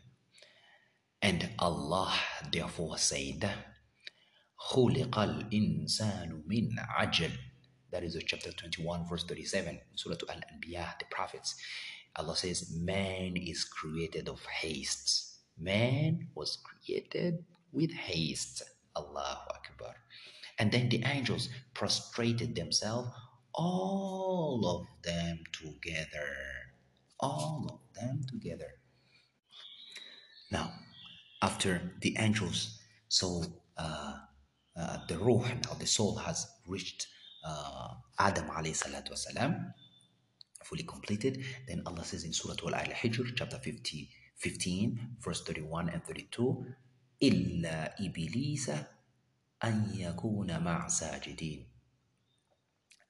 and allah therefore said خلق الإنسان من عجل that is chapter 21 verse 37 surah al-anbiya the prophets Allah says, Man is created of haste. Man was created with haste. Allahu Akbar. And then the angels prostrated themselves, all of them together. All of them together. Now, after the angels, so uh, uh, the ruh, now the soul has reached uh, Adam alayhi salatu wasalam, fully completed. Then Allah says in Surah Al-Hijr, chapter 50, 15, verse 31 and 32, إِلَّا إِبْلِيسَ أَن يَكُونَ مَعْ سَاجِدِينَ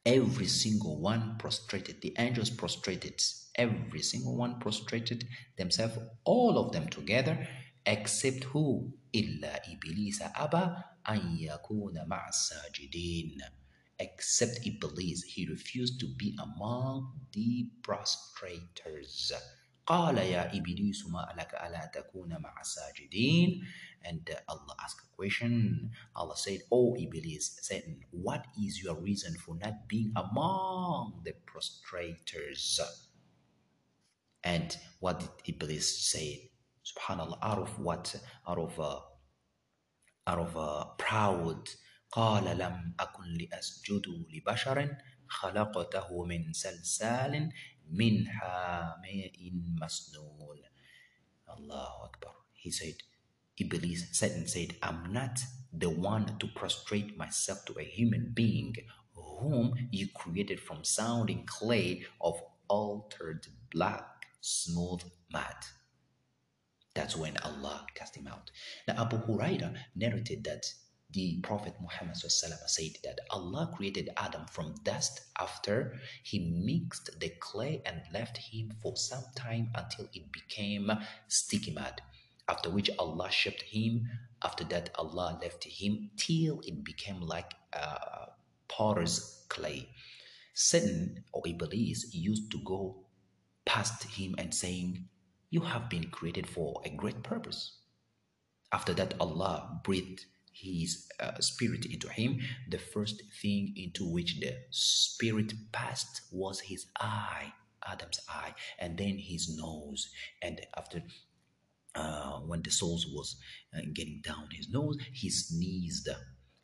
Every single one prostrated. The angels prostrated. Every single one prostrated themselves, all of them together, except who? إلا إبليس أبى أن يكون مع الساجدين. except Iblis. He refused to be among the prostrators. قال يا إبليس ما لك ألا تكون مع الساجدين and uh, Allah asked a question. Allah said oh Iblis Satan what is your reason for not being among the prostrators? And what did Iblis say? Subhanallah out of what? Out of uh, out of uh, proud قال لم أكن لأسجد لبشر خلقته من سلسال min hama'in masnun. Allahu Akbar. He said, Iblis said and said, I'm not the one to prostrate myself to a human being whom you created from sounding clay of altered black, smooth mud. That's when Allah cast him out. Now Abu Huraira narrated that the Prophet Muhammad said that Allah created Adam from dust after he mixed the clay and left him for some time until it became sticky mud. After which Allah shaped him. After that, Allah left him till it became like uh, potter's clay. Satan or Iblis used to go past him and saying, You have been created for a great purpose. After that, Allah breathed his uh, spirit into him, the first thing into which the spirit passed was his eye, Adam's eye, and then his nose. And after uh, when the soul was uh, getting down his nose, he sneezed.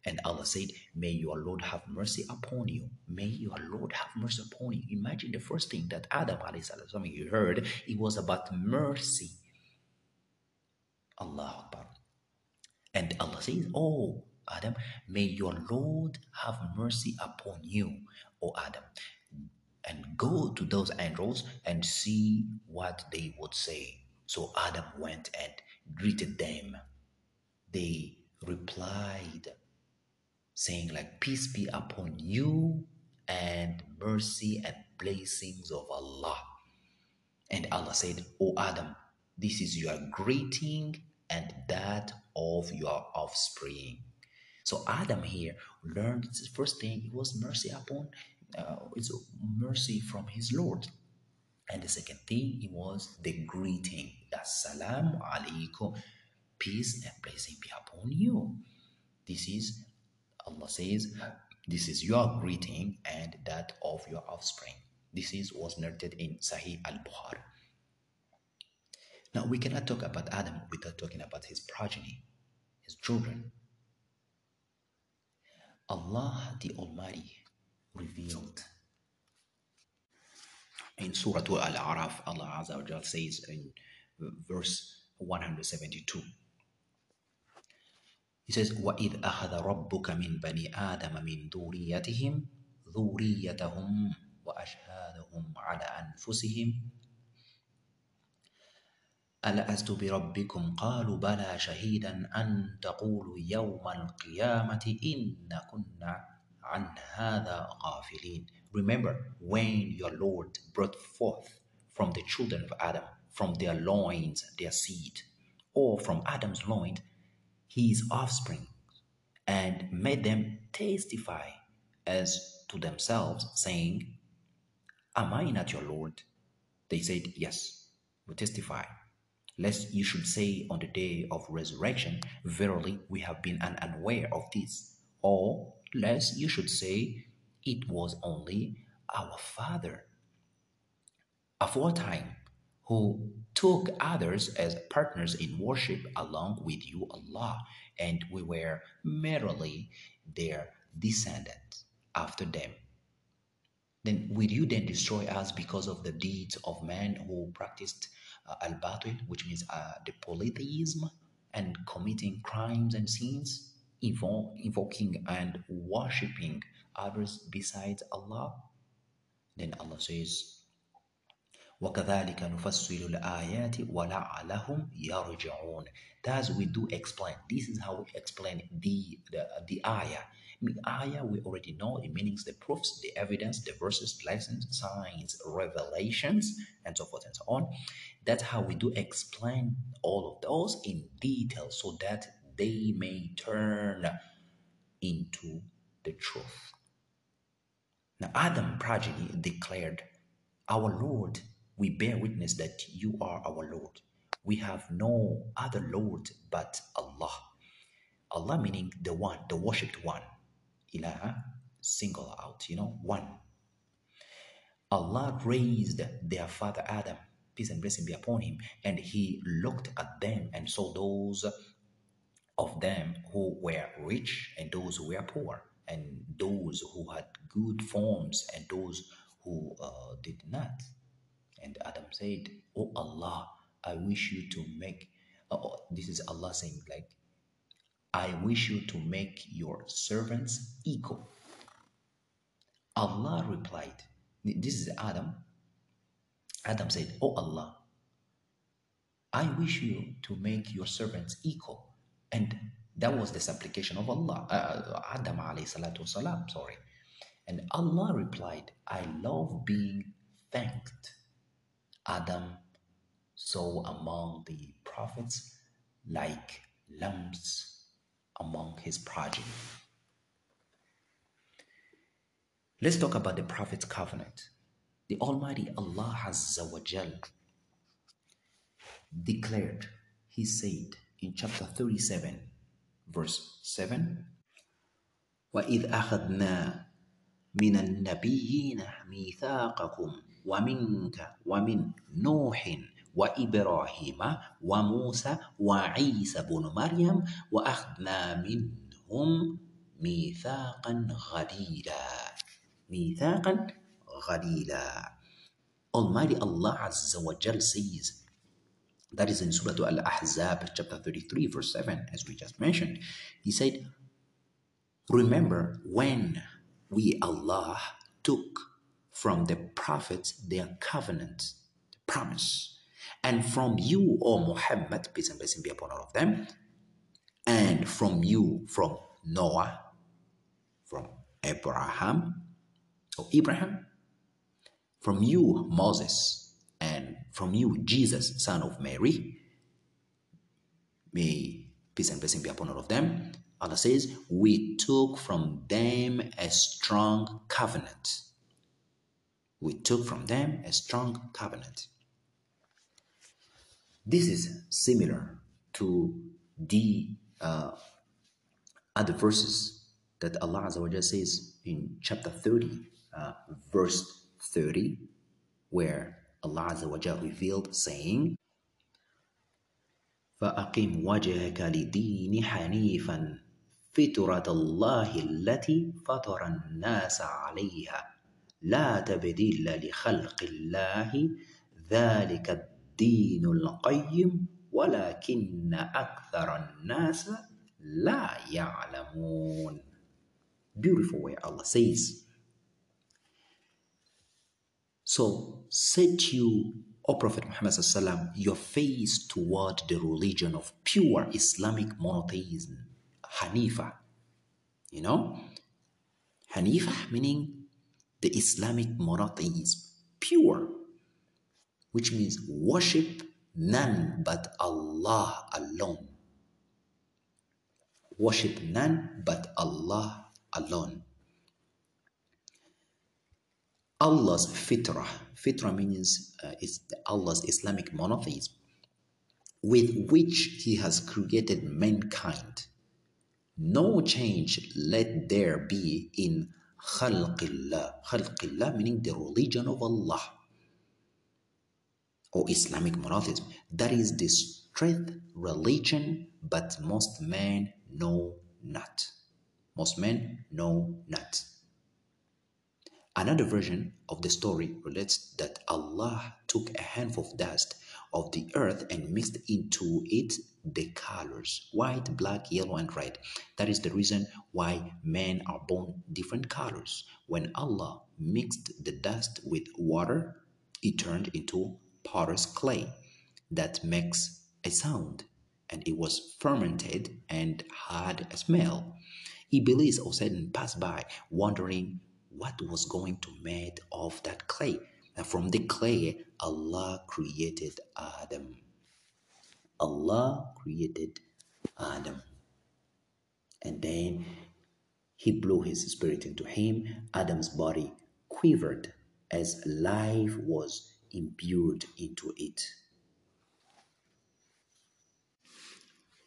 And Allah said, May your Lord have mercy upon you. May your Lord have mercy upon you. Imagine the first thing that Adam you heard, it was about mercy. Allah Akbar. And Allah says, Oh, Adam, may your Lord have mercy upon you, O Adam. And go to those angels and see what they would say. So Adam went and greeted them. They replied, saying, like, peace be upon you and mercy and blessings of Allah. And Allah said, O Adam, this is your greeting and that of your offspring. So Adam here learned the first thing it was mercy upon uh, it's mercy from his Lord. And the second thing it was the greeting. Assalamu alaikum. Peace and blessing be upon you. This is Allah says, this is your greeting and that of your offspring. This is was narrated in Sahih al-Bukhari. Now, we cannot talk about Adam without talking about his progeny, his children. Allah the Almighty revealed in Surah Al-Araf, Allah Azza wa says in verse 172, He says, وَإِذْ أَخَذَ رَبُّكَ مِنْ بَنِي آدَمَ مِنْ ذُرِّيَّتِهِمْ ذُرِّيَّتَهُمْ وَأَشْهَادَهُمْ عَلَى أَنفُسِهِمْ ألست بربكم قالوا بلى شهيدا أن تقولوا يوم القيامة إن كنا عن هذا غافلين Remember when your Lord brought forth from the children of Adam, from their loins, their seed, or from Adam's loins, his offspring, and made them testify as to themselves, saying, Am I not your Lord? They said, Yes, we testify lest you should say on the day of resurrection, Verily we have been unaware of this, or lest you should say, It was only our Father. Aforetime, who took others as partners in worship along with you, Allah, and we were merely their descendants after them. Then will you then destroy us because of the deeds of men who practiced uh, al-batil, which means uh, the polytheism and committing crimes and sins, invo- invoking and worshipping others besides Allah. Then Allah says, وَكَذَلِكَ نُفَصِّلُ الْآيَاتِ وَلَعَلَهُمْ يَرْجِعُونَ Thus we do explain. This is how we explain the, the, the ayah I mean, ayah, we already know the meanings, the proofs, the evidence, the verses, lessons, signs, revelations, and so forth and so on. That's how we do explain all of those in detail so that they may turn into the truth. Now, Adam progeny declared, Our Lord, we bear witness that you are our Lord. We have no other Lord but Allah. Allah meaning the one, the worshipped one. Ilaha, single out, you know, one. Allah raised their father Adam, peace and blessing be upon him, and he looked at them and saw those of them who were rich and those who were poor, and those who had good forms and those who uh, did not. And Adam said, Oh Allah, I wish you to make, oh, this is Allah saying, like, I wish you to make your servants equal. Allah replied, This is Adam. Adam said, Oh Allah, I wish you to make your servants equal. And that was the supplication of Allah, uh, Adam alayhi salatu wasalam, sorry. And Allah replied, I love being thanked. Adam saw among the prophets like lambs among his progeny. Let's talk about the Prophet's covenant. The Almighty Allah Azza wa Jal declared, He said in chapter 37, verse 7, وَإِذْ أَخَذْنَا مِنَ النَّبِيِّينَ مِيثَاقَكُمْ وَمِنْكَ وَمِنْ نُوحٍ وإبراهيم وموسى وعيسى بن مريم وأخذنا منهم ميثاقا غليلا ميثاقا غليلا Almighty Allah Azza wa Jal says that is in Surah Al-Ahzab chapter 33 verse 7 as we just mentioned he said remember when we Allah took from the prophets their covenant the promise and from you, O Muhammad, peace and blessing be upon all of them, and from you, from Noah, from Abraham, or Abraham, from you, Moses, and from you, Jesus, son of Mary, may peace and blessing be upon all of them. Allah says, We took from them a strong covenant. We took from them a strong covenant. This is similar to the uh, other verses that Allah says in chapter 30, uh, verse 30, where Allah Azza revealed saying, فأقم وجهك لدين حنيفا فطرة الله التي فطر الناس عليها لا تبديل لخلق الله ذلك الدين القيم ولكن أكثر الناس لا يعلمون Beautiful way Allah says. So set you, O Prophet Muhammad your face toward the religion of pure Islamic monotheism, Hanifa. You know? Hanifa meaning the Islamic monotheism, pure which means worship none but Allah alone. Worship none but Allah alone. Allah's fitrah, fitrah means uh, it's Allah's Islamic monotheism, with which He has created mankind. No change let there be in khalqillah. Khalqillah meaning the religion of Allah or Islamic monotheism. That is the strength religion, but most men know not. Most men know not. Another version of the story relates that Allah took a handful of dust of the earth and mixed into it the colors white, black, yellow, and red. That is the reason why men are born different colors. When Allah mixed the dust with water, it turned into potter's clay that makes a sound, and it was fermented and had a smell. Iblis or Satan passed by, wondering what was going to made of that clay. And from the clay, Allah created Adam. Allah created Adam. And then he blew his spirit into him. Adam's body quivered as life was imbued into it.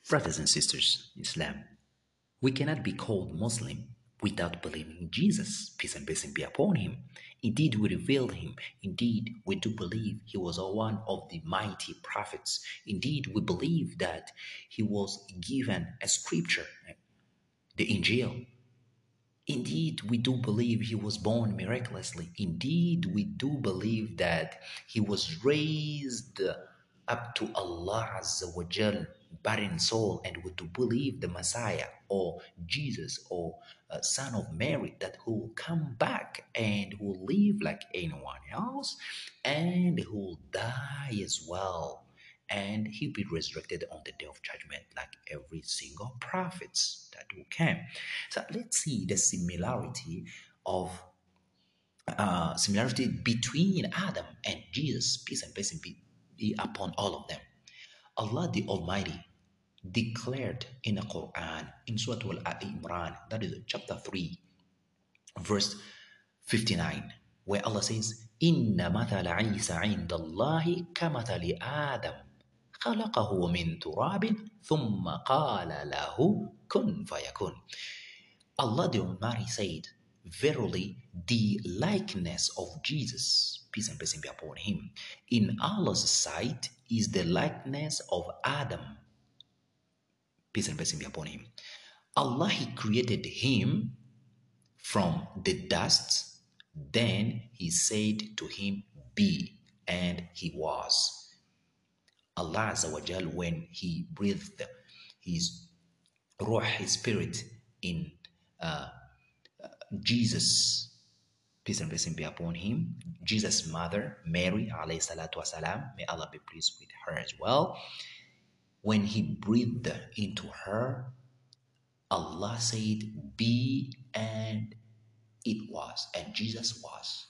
Brothers and sisters Islam, we cannot be called Muslim without believing in Jesus, peace and blessing be upon him. Indeed, we revealed him. Indeed, we do believe he was one of the mighty prophets. Indeed, we believe that he was given a scripture, the Injil. Indeed, we do believe he was born miraculously. Indeed, we do believe that he was raised up to Allah Azza barren soul and would to believe the Messiah or Jesus or uh, Son of Mary that who will come back and who will live like anyone else and who will die as well. And he'll be resurrected on the day of judgment like every single prophets that will come. So let's see the similarity of uh, similarity between adam and jesus peace and blessing be upon all of them. Allah the almighty declared in the Quran in Surah Al Imran, that is chapter 3, verse 59, where Allah says, إن مثل عيسى عند الله كمثل آدم خلقه من تراب ثم قال له كن فيكون Allah the Almighty said, Verily, the likeness of Jesus, peace and blessing be upon him, in Allah's sight is the likeness of Adam, peace and blessing be upon him. Allah, He created him from the dust. Then He said to him, Be, and he was. Allah Azawajal, when He breathed His Ruh, His Spirit in uh, Jesus, peace and blessing be upon him, Jesus' mother, Mary, alayhi salatu wasalam, may Allah be pleased with her as well. When he breathed into her, Allah said, Be, and it was, and Jesus was.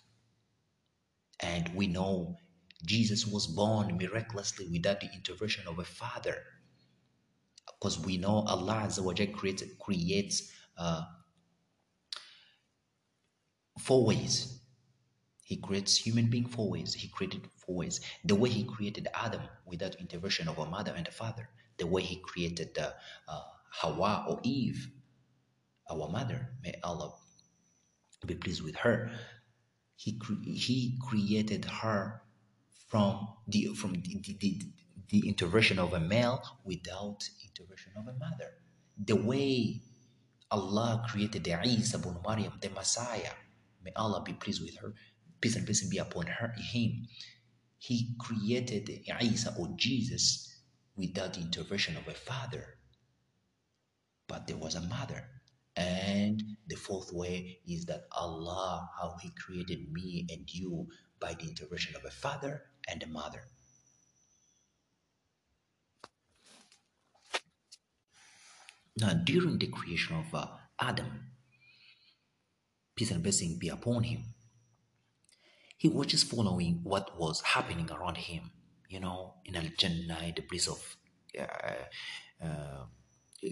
And we know Jesus was born miraculously without the intervention of a father. Because we know Allah Azza creates, creates uh, four ways he creates human being four ways. He created four ways. The way he created Adam without intervention of a mother and a father. The way he created uh, uh, Hawa or Eve, our mother. May Allah be pleased with her. He cre- he created her from the from the, the, the, the intervention of a male without intervention of a mother. The way Allah created the Isa ibn Maryam, the Messiah. May Allah be pleased with her peace and blessing be upon her, him. He created Isa or Jesus without the intervention of a father, but there was a mother. And the fourth way is that Allah, how He created me and you by the intervention of a father and a mother. Now, during the creation of uh, Adam, peace and blessing be upon him, he was just following what was happening around him, you know, in Al Jannah, the bliss of uh, uh,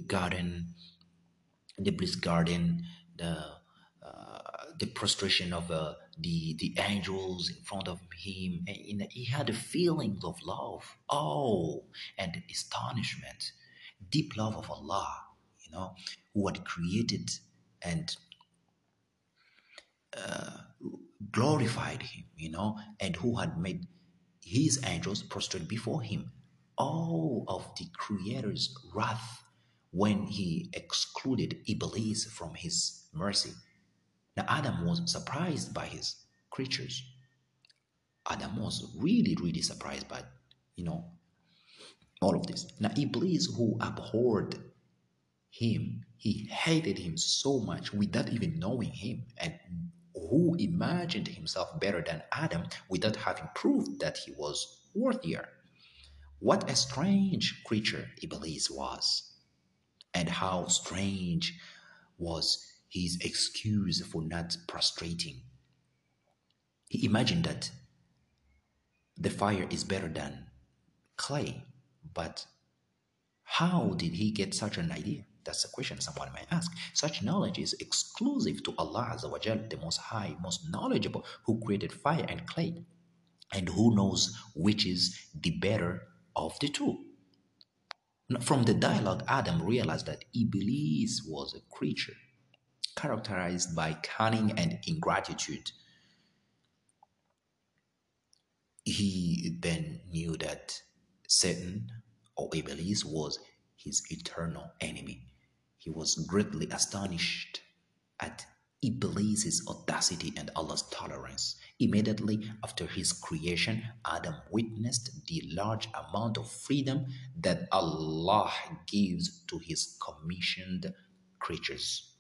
garden, the bliss garden, the uh, the prostration of uh, the the angels in front of him, and he had a feeling of love, oh, and astonishment, deep love of Allah, you know, who had created and glorified him, you know, and who had made his angels prostrate before him. All of the Creator's wrath when he excluded Iblis from his mercy. Now, Adam was surprised by his creatures. Adam was really, really surprised by, you know, all of this. Now, Iblis, who abhorred him, he hated him so much without even knowing him and who imagined himself better than Adam without having proved that he was worthier. What a strange creature Iblis was, and how strange was his excuse for not prostrating. He imagined that the fire is better than clay, but how did he get such an idea? That's a question someone may ask. Such knowledge is exclusive to Allah Azza the Most High, most knowledgeable, who created fire and clay, and who knows which is the better of the two. From the dialogue, Adam realized that Iblis was a creature characterized by cunning and ingratitude. He then knew that Satan or Iblis was his eternal enemy. He was greatly astonished at Iblis's audacity and Allah's tolerance. Immediately after his creation, Adam witnessed the large amount of freedom that Allah gives to his commissioned creatures.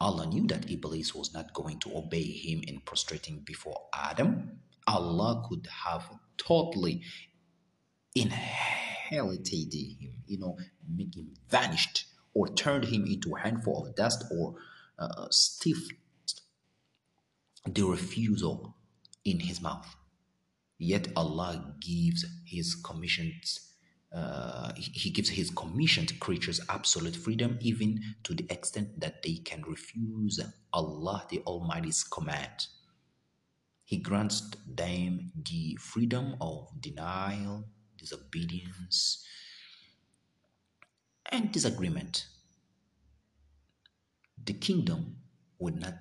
Allah knew that Iblis was not going to obey him in prostrating before Adam. Allah could have totally inherited him, you know, make him vanished or turned him into a handful of dust or uh, stiff the refusal in his mouth. Yet Allah gives his commissions uh, he gives his commissioned creatures absolute freedom, even to the extent that they can refuse Allah the Almighty's command. He grants them the freedom of denial, disobedience, and disagreement. The kingdom would not,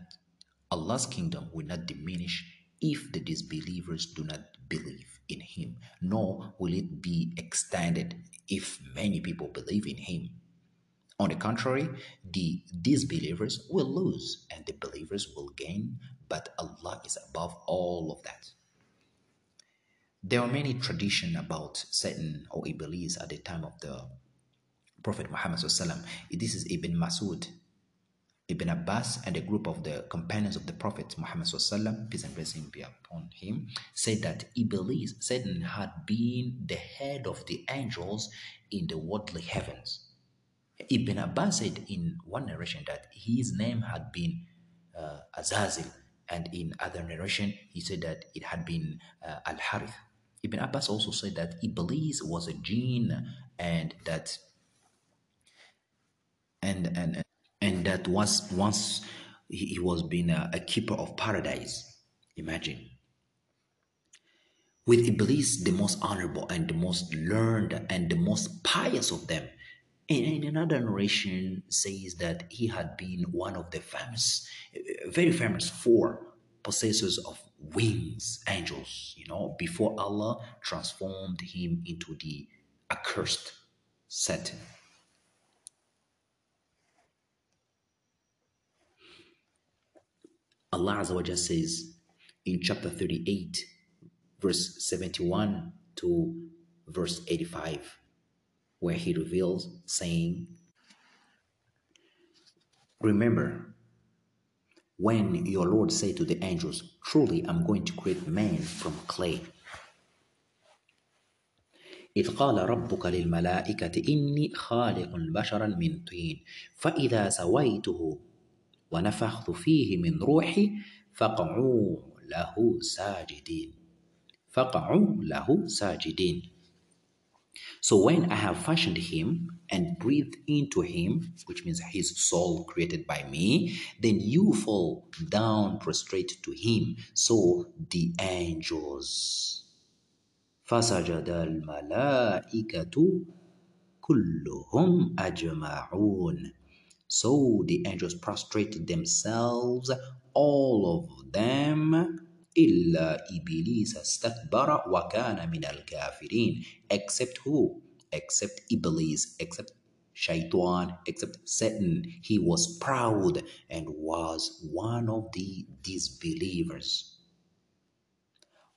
Allah's kingdom would not diminish if the disbelievers do not believe in Him, nor will it be extended if many people believe in Him. On the contrary, the disbelievers will lose and the believers will gain, but Allah is above all of that. There are many traditions about Satan or Iblis at the time of the Prophet Muhammad. This is Ibn Masud Ibn Abbas and a group of the companions of the Prophet Muhammad peace and blessing be upon him, said that Iblis, Satan, had been the head of the angels in the worldly heavens. Ibn Abbas said in one narration that his name had been uh, Azazil, and in other narration he said that it had been uh, Al Harith. Ibn Abbas also said that Iblis was a jinn and that and and and that was once he, was being a, a keeper of paradise. Imagine. With Iblis, the most honorable and the most learned and the most pious of them. And another narration says that he had been one of the famous, very famous four possessors of wings, angels, you know, before Allah transformed him into the accursed Satan. Allah Azza wa says in chapter 38, verse 71 to verse 85, where He reveals, saying, Remember, when your Lord said to the angels, Truly I'm going to create man from clay. إذ قال ربك للملائكة إني خالق بشرا من طين فإذا سويته ونفخت فيه من روحي فقعوا له ساجدين فقعوا له ساجدين So when I have fashioned him and breathed into him, which means his soul created by me, then you fall down prostrate to him. So the angels. فسجد الملائكة كلهم أجمعون so the angels prostrated themselves, all of them, إلا إبليس استكبر وكان من الكافرين except who? Except Iblis, except Shaitan, except Satan. He was proud and was one of the disbelievers.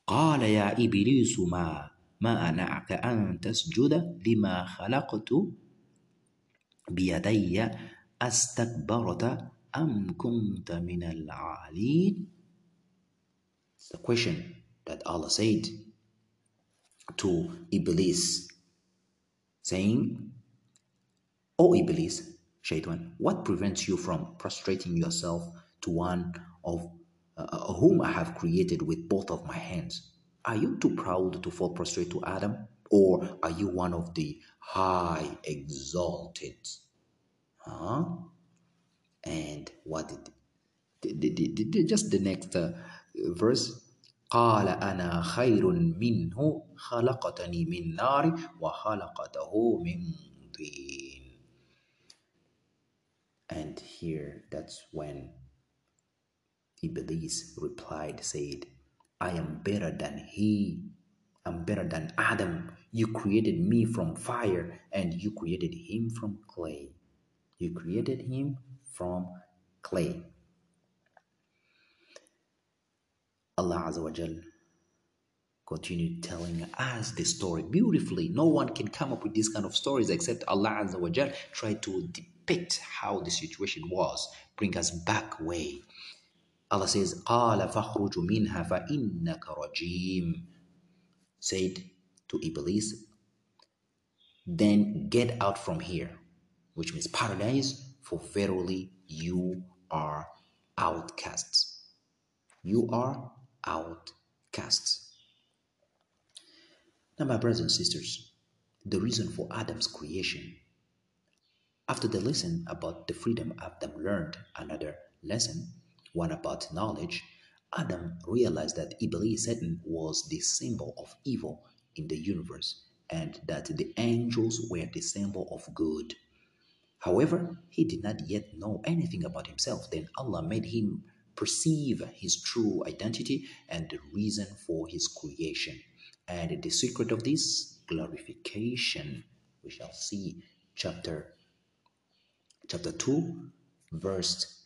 قال يا إبليس ما ما منعك أن تسجد لما خلقت بيدي Astakbarata am kunta min It's the question that Allah said to Iblis, saying, O Iblis, Shaitan, what prevents you from prostrating yourself to one of uh, whom I have created with both of my hands? Are you too proud to fall prostrate to Adam? Or are you one of the high exalted? Huh? And what did, did, did, did just the next uh, verse قال أنا خير منه خلقتني من نار وخلقته من طين and here that's when Iblis replied said I am better than he I'm better than Adam you created me from fire and you created him from clay you created him from clay Allah Azza wa Jal continued telling us the story beautifully. No one can come up with these kind of stories except Allah Azza wa Jal try to depict how the situation was, bring us back way. Allah says, قَالَ فَخْرُجُ مِنْهَا فَإِنَّكَ رَجِيمٌ Said to Iblis, then get out from here, which means paradise, for verily you are outcasts. You are outcasts. Now, my brothers and sisters, the reason for Adam's creation. After the lesson about the freedom Adam learned another lesson, one about knowledge, Adam realized that Iblis Satan was the symbol of evil in the universe and that the angels were the symbol of good. However, he did not yet know anything about himself. Then Allah made him perceive his true identity and the reason for his creation. And the secret of this glorification, we shall see chapter chapter 2, verse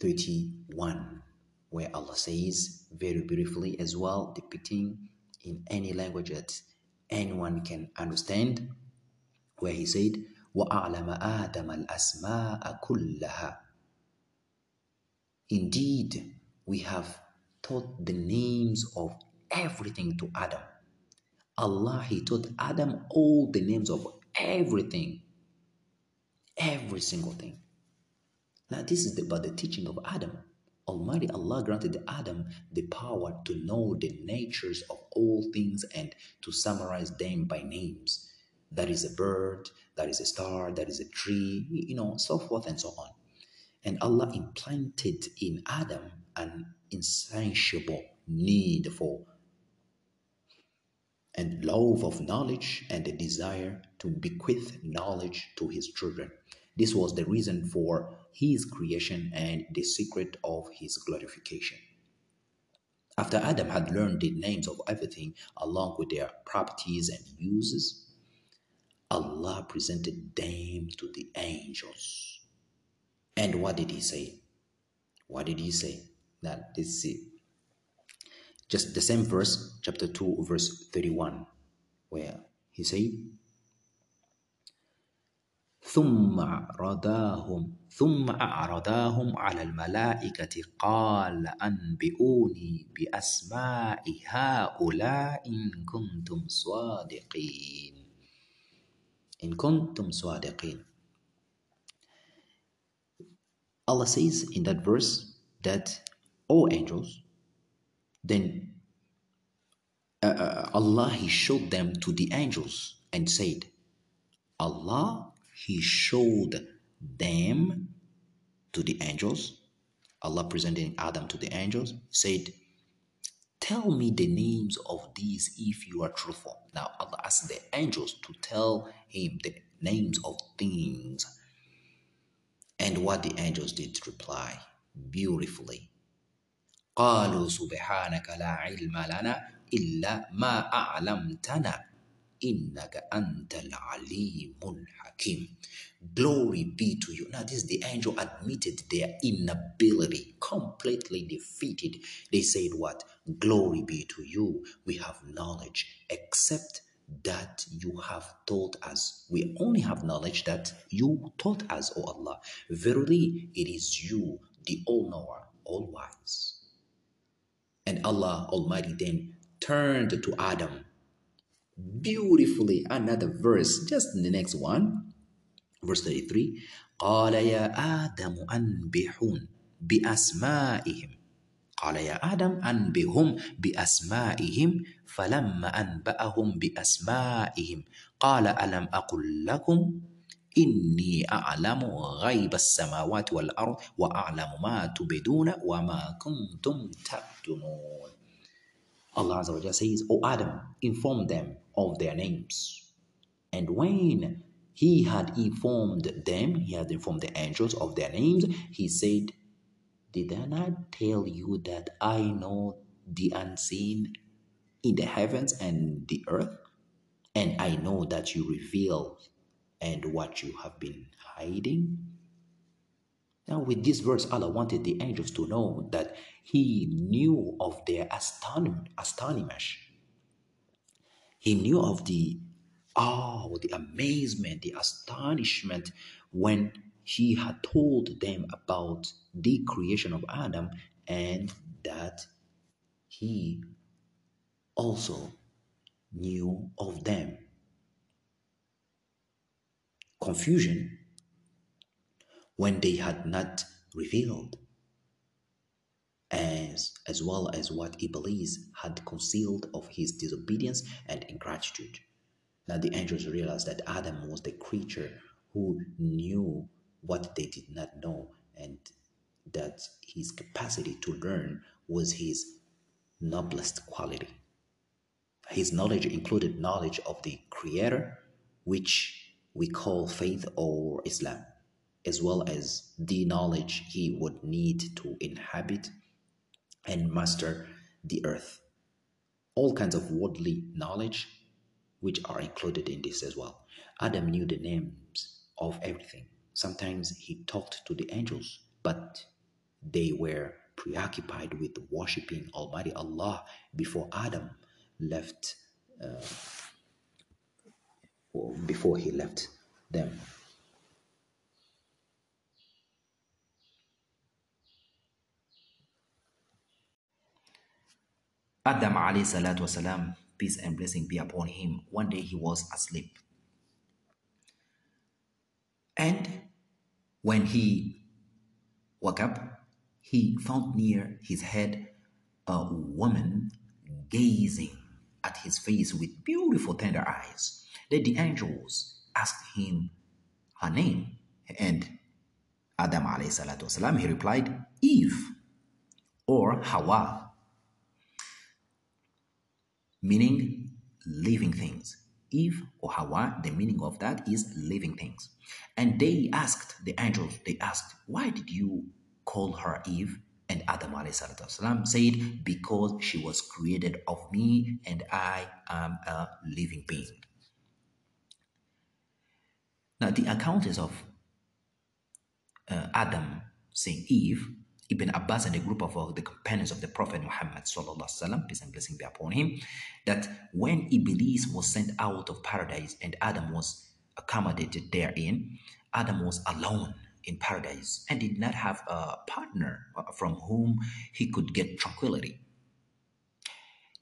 31, where Allah says very beautifully as well, depicting in any language that anyone can understand, where he said, وَأَعْلَمَ آدَمَ الْأَسْمَاءَ كُلَّهَا Indeed, we have taught the names of everything to Adam. Allah, He taught Adam all the names of everything. Every single thing. Now, this is about the teaching of Adam. Almighty Allah granted Adam the power to know the natures of all things and to summarize them by names. That is a bird, that is a star, that is a tree, you know, so forth and so on. And Allah implanted in Adam an insatiable need for and love of knowledge and a desire to bequeath knowledge to his children. This was the reason for his creation and the secret of his glorification. After Adam had learned the names of everything along with their properties and uses, Allah presented them to the angels. And what did he say? What did he say? That let's see. Just the same verse, chapter 2, verse 31, where he said, ثم أعرضاهم ثم أعرضاهم على الملائكة قال أنبئوني بأسماء هؤلاء إن كنتم صادقين إن كنتم صادقين Allah says in that verse that all angels, then uh, uh, Allah He showed them to the angels and said, Allah He showed them to the angels. Allah presenting Adam to the angels said, Tell me the names of these if you are truthful. Now Allah asked the angels to tell him the names of things and what the angels did reply beautifully. قالوا سبحانك لا علم لنا إلا ما أعلمتنا Innaka antal alimul hakim. Glory be to you. Now, this the angel admitted their inability, completely defeated. They said, What? Glory be to you. We have knowledge, except that you have taught us. We only have knowledge that you taught us, O Allah. Verily, it is you, the All Knower, All Wise. And Allah Almighty then turned to Adam Beautifully, another verse, just in the next one, Verse 33 قال يا آدم أنبحون بأسمائهم قال يا آدم أنبهم بأسمائهم فلما أنبأهم بأسمائهم قال ألم أقل لكم إني أعلم غيب السماوات والأرض وأعلم ما تبدون وما كنتم تكتمون Allah Azza wa says, O Adam, inform them of their names. And when he had informed them, he had informed the angels of their names, he said, Did I not tell you that I know the unseen in the heavens and the earth? And I know that you reveal and what you have been hiding? Now, with this verse, Allah wanted the angels to know that He knew of their astonishment. He knew of the awe, the amazement, the astonishment when He had told them about the creation of Adam and that He also knew of them. Confusion when they had not revealed, as, as well as what Iblis had concealed of his disobedience and ingratitude. Now the angels realized that Adam was the creature who knew what they did not know, and that his capacity to learn was his noblest quality. His knowledge included knowledge of the Creator, which we call faith or Islam as well as the knowledge he would need to inhabit and master the earth. All kinds of worldly knowledge, which are included in this as well. Adam knew the names of everything. Sometimes he talked to the angels, but they were preoccupied with worshipping Almighty Allah before Adam left, uh, before he left them. Adam salatu wasalam, peace and blessing be upon him, one day he was asleep. And when he woke up, he found near his head a woman gazing at his face with beautiful tender eyes. Then the angels asked him her name, and Adam alayhi salatu wasalam, he replied, Eve or Hawa meaning living things. Eve or Hawa, the meaning of that is living things. And they asked, the angels, they asked, why did you call her Eve? And Adam salam said, because she was created of me and I am a living being. Now, the account is of uh, Adam saying Eve Ibn Abbas and a group of uh, the companions of the Prophet Muhammad sallam, peace and blessing be upon him, that when Iblis was sent out of paradise and Adam was accommodated therein, Adam was alone in paradise and did not have a partner uh, from whom he could get tranquility.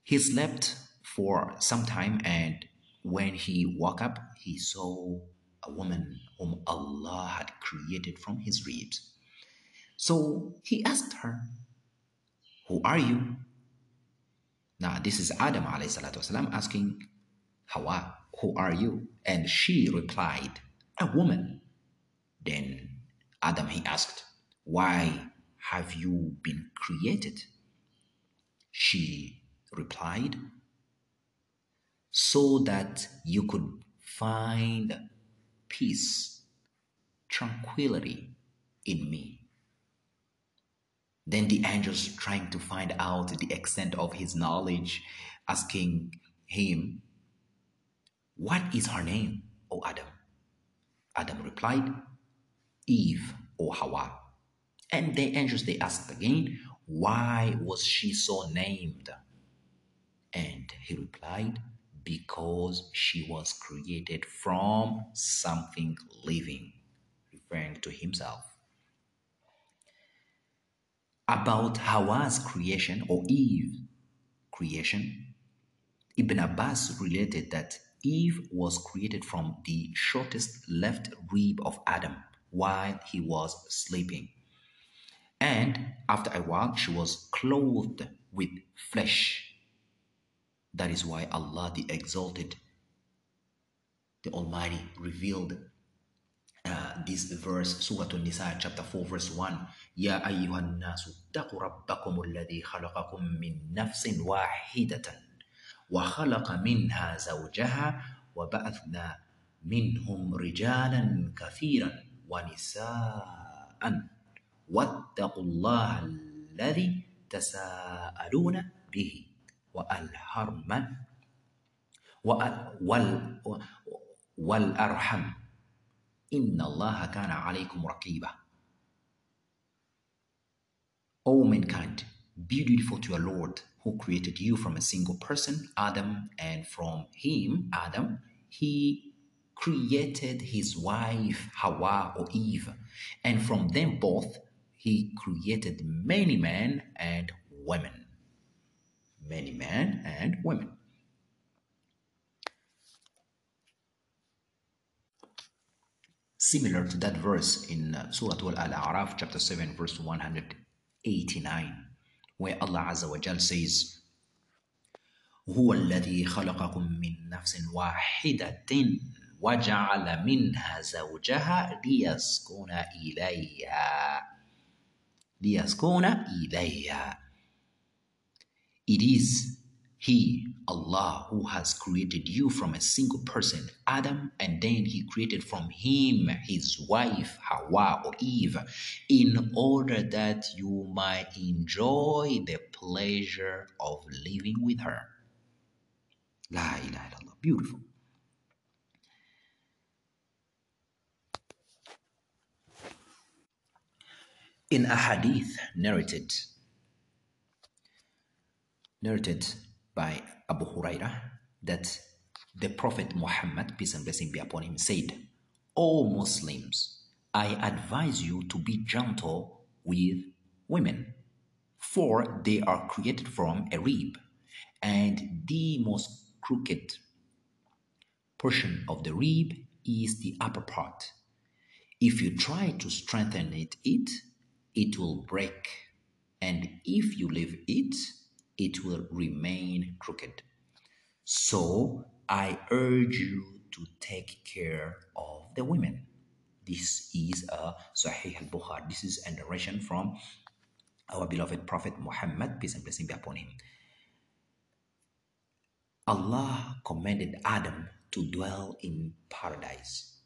He slept for some time and when he woke up, he saw a woman whom Allah had created from his ribs. So he asked her, Who are you? Now, this is Adam والسلام, asking Hawa, Who are you? And she replied, A woman. Then Adam he asked, Why have you been created? She replied, So that you could find peace, tranquility in me. Then the angels trying to find out the extent of his knowledge, asking him, What is her name, O Adam? Adam replied, Eve or Hawa. And the angels they asked again, Why was she so named? And he replied, Because she was created from something living, referring to himself about Hawa's creation or Eve's creation, Ibn Abbas related that Eve was created from the shortest left rib of Adam while he was sleeping. And after a while, she was clothed with flesh. That is why Allah the Exalted, the Almighty, revealed uh, this verse, Surah An-Nisa, chapter 4, verse 1. يا أيها الناس اتقوا ربكم الذي خلقكم من نفس واحدة وخلق منها زوجها وبعثنا منهم رجالا كثيرا ونساء. واتقوا الله الذي تساءلون به والحرم والأرحم. إن الله كان عليكم رقيبا. O mankind, be dutiful to your Lord who created you from a single person, Adam, and from him, Adam, he created his wife, Hawa or Eve, and from them both he created many men and women. Many men and women. Similar to that verse in uh, Surah Al-A'raf, chapter 7, verse 189, where Allah Azza wa Jal says, هو الذي خلقكم من نفس واحدة وجعل منها زوجها ليسكن إليها ليسكن إليها It is he, Allah, who has created you from a single person, Adam, and then He created from him his wife, Hawa or Eve, in order that you might enjoy the pleasure of living with her. La ilaha illallah. Beautiful. In a hadith narrated narrated by Abu Huraira that the Prophet Muhammad, peace and blessing be upon him, said, O Muslims, I advise you to be gentle with women, for they are created from a rib, and the most crooked portion of the rib is the upper part. If you try to strengthen it, it, it will break, and if you leave it, it will remain crooked. So I urge you to take care of the women. This is a Sahih al Bukhari. This is a narration from our beloved Prophet Muhammad, peace and blessing be upon him. Allah commanded Adam to dwell in paradise.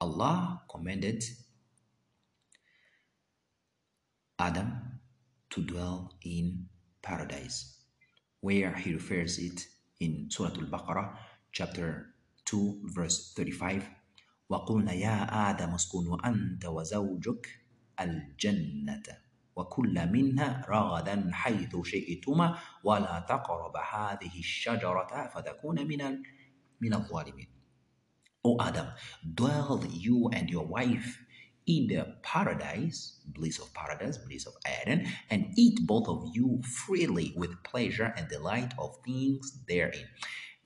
Allah commanded Adam to dwell in paradise, where he refers it in Surah Al-Baqarah, chapter 2, verse 35. وقلنا يا آدم اسكن وأنت وزوجك الجنة وكل منها رغدا حيث شئتما ولا تقرب هذه الشجرة فتكون من من الظالمين. O Adam, dwell you and your wife in the paradise, bliss of paradise, bliss of Eden, and eat both of you freely with pleasure and delight of things therein,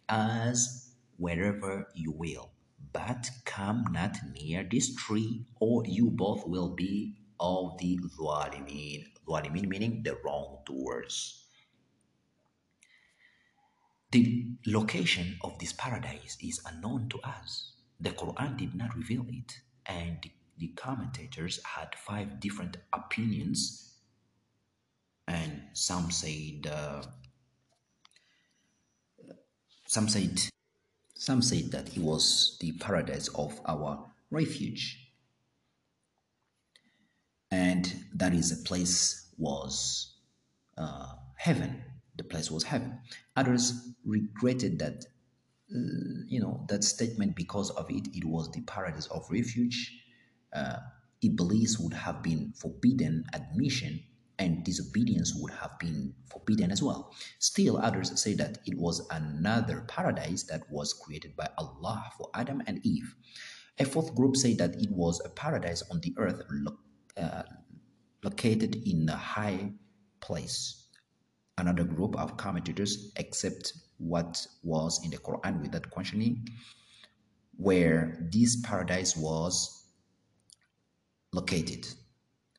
as wherever you will. But come not near this tree, or you both will be of the Zwalimin. Zwalimin meaning the wrongdoers. The location of this paradise is unknown to us. The Quran did not reveal it, and the commentators had five different opinions, and some said uh, some said some said that it was the paradise of our refuge, and that is a place was uh, heaven. The place was heaven. Others regretted that uh, you know that statement because of it. It was the paradise of refuge uh, Iblis would have been forbidden admission and disobedience would have been forbidden as well. Still, others say that it was another paradise that was created by Allah for Adam and Eve. A fourth group say that it was a paradise on the earth lo- uh, located in a high place. Another group of commentators accept what was in the Quran without questioning, where this paradise was located.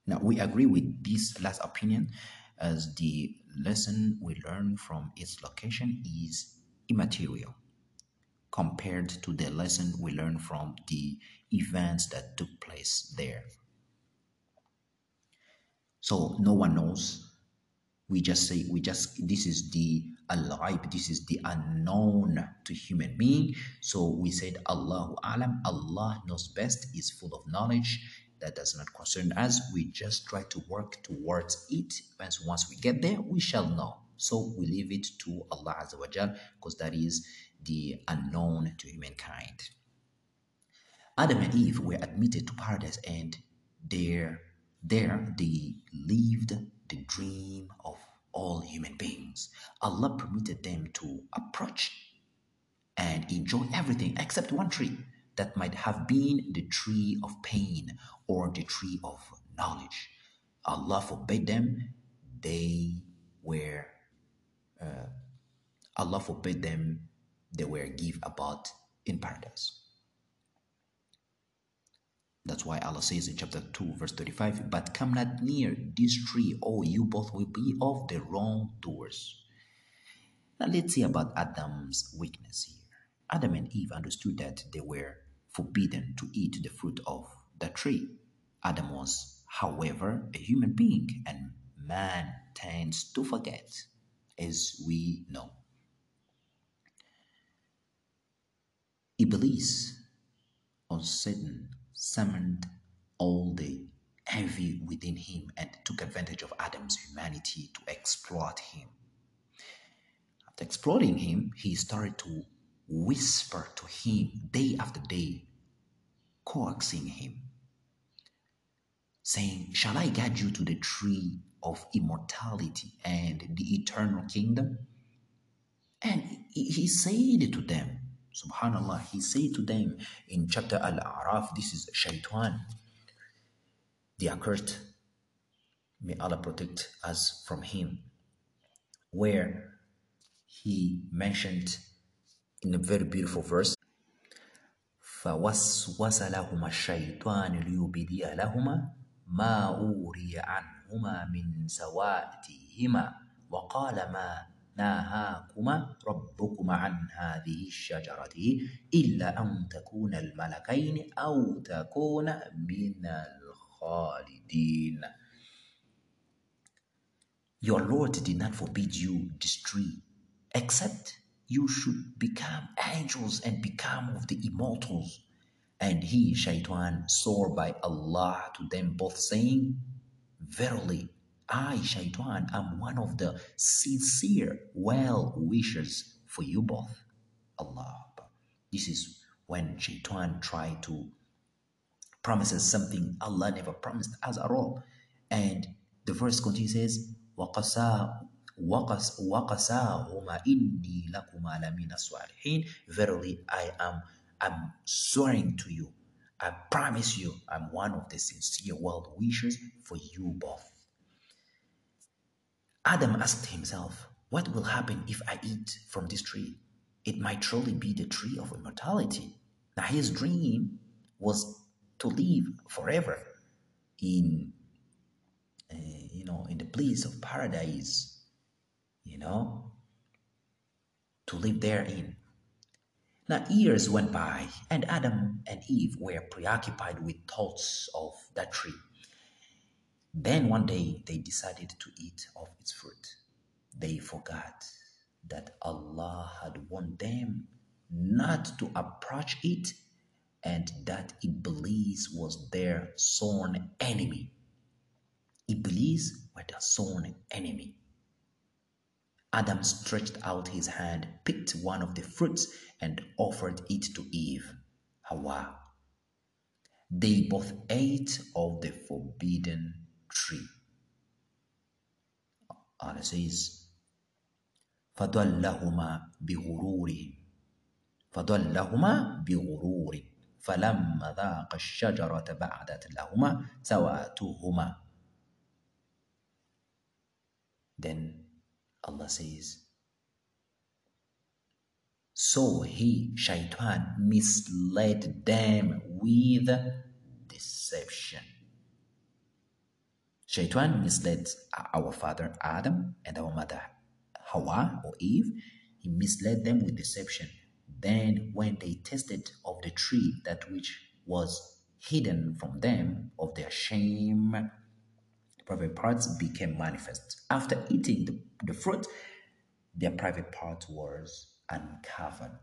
Now, we agree with this last opinion as the lesson we learn from its location is immaterial compared to the lesson we learn from the events that took place there. So no one knows. We just say we just this is the alive, this is the unknown to human being. So we said Allahu Alam, Allah knows best, is full of knowledge. That does not concern us. We just try to work towards it. And once we get there, we shall know. So we leave it to Allah Azza wa because that is the unknown to humankind. Adam and Eve were admitted to paradise and there there they lived the dream of all human beings. Allah permitted them to approach and enjoy everything except one tree that might have been the tree of pain or the tree of knowledge. Allah forbade them, they were, uh, Allah forbade them, they were give about in paradise. That's why Allah says in chapter 2, verse 35, But come not near this tree, or you both will be of the wrongdoers. Now let's see about Adam's weakness here. Adam and Eve understood that they were forbidden to eat the fruit of the tree. Adam was, however, a human being, and man tends to forget, as we know. Iblis, or Satan, summoned all the envy within him and took advantage of Adam's humanity to exploit him. After exploiting him, he started to whisper to him day after day, coaxing him, saying, Shall I guide you to the tree of immortality and the eternal kingdom? And he said to them, Subhanallah, he said to them in chapter Al Araf, this is Shaitan, the accursed. May Allah protect us from him. Where he mentioned in a very beautiful verse, فوسوس لهما الشيطان ليبدي لهما ما أوري عنهما من سواتهما وقال ما نهاكما ربكما عن هذه الشجرة إلا أن تكون الملكين أو تكون من الخالدين Your Lord did not forbid you this tree, except you should become angels and become of the immortals. And he, Shaitan, swore by Allah to them both, saying, Verily, I, Shaitan, am one of the sincere well wishers for you both. Allah. This is when Shaitan tried to promises something Allah never promised us at all. And the verse continues says, وَقَسَا وَقَسَ وَقَسَاهُمَا إِنِّي لَكُمَا لَمِنَ الصَّالِحِينَ Verily, I am I'm swearing to you. I promise you, I'm one of the sincere well wishers for you both. Adam asked himself, What will happen if I eat from this tree? It might truly be the tree of immortality. Now, his dream was to live forever in, uh, you know, in the bliss of paradise, you know, to live therein. Now, years went by, and Adam and Eve were preoccupied with thoughts of that tree. Then one day they decided to eat of its fruit. They forgot that Allah had warned them not to approach it and that Iblis was their sworn enemy. Iblis was their sworn enemy. Adam stretched out his hand, picked one of the fruits, and offered it to Eve, Hawa. They both ate of the forbidden tree. Allah says, فَضَلَّهُمَا بِغُرُورٍ فَضَلَّهُمَا بِغُرُورٍ فَلَمَّا ذَاقَ الشَّجَرَةَ بَعْدَتْ لَهُمَا سَوَاتُهُمَا Then Allah says, So he, Shaitan, misled them with deception. Shaitan misled our father Adam and our mother Hawa or Eve. He misled them with deception. Then, when they tasted of the tree that which was hidden from them of their shame, private parts became manifest. After eating the, the fruit, their private part was uncovered.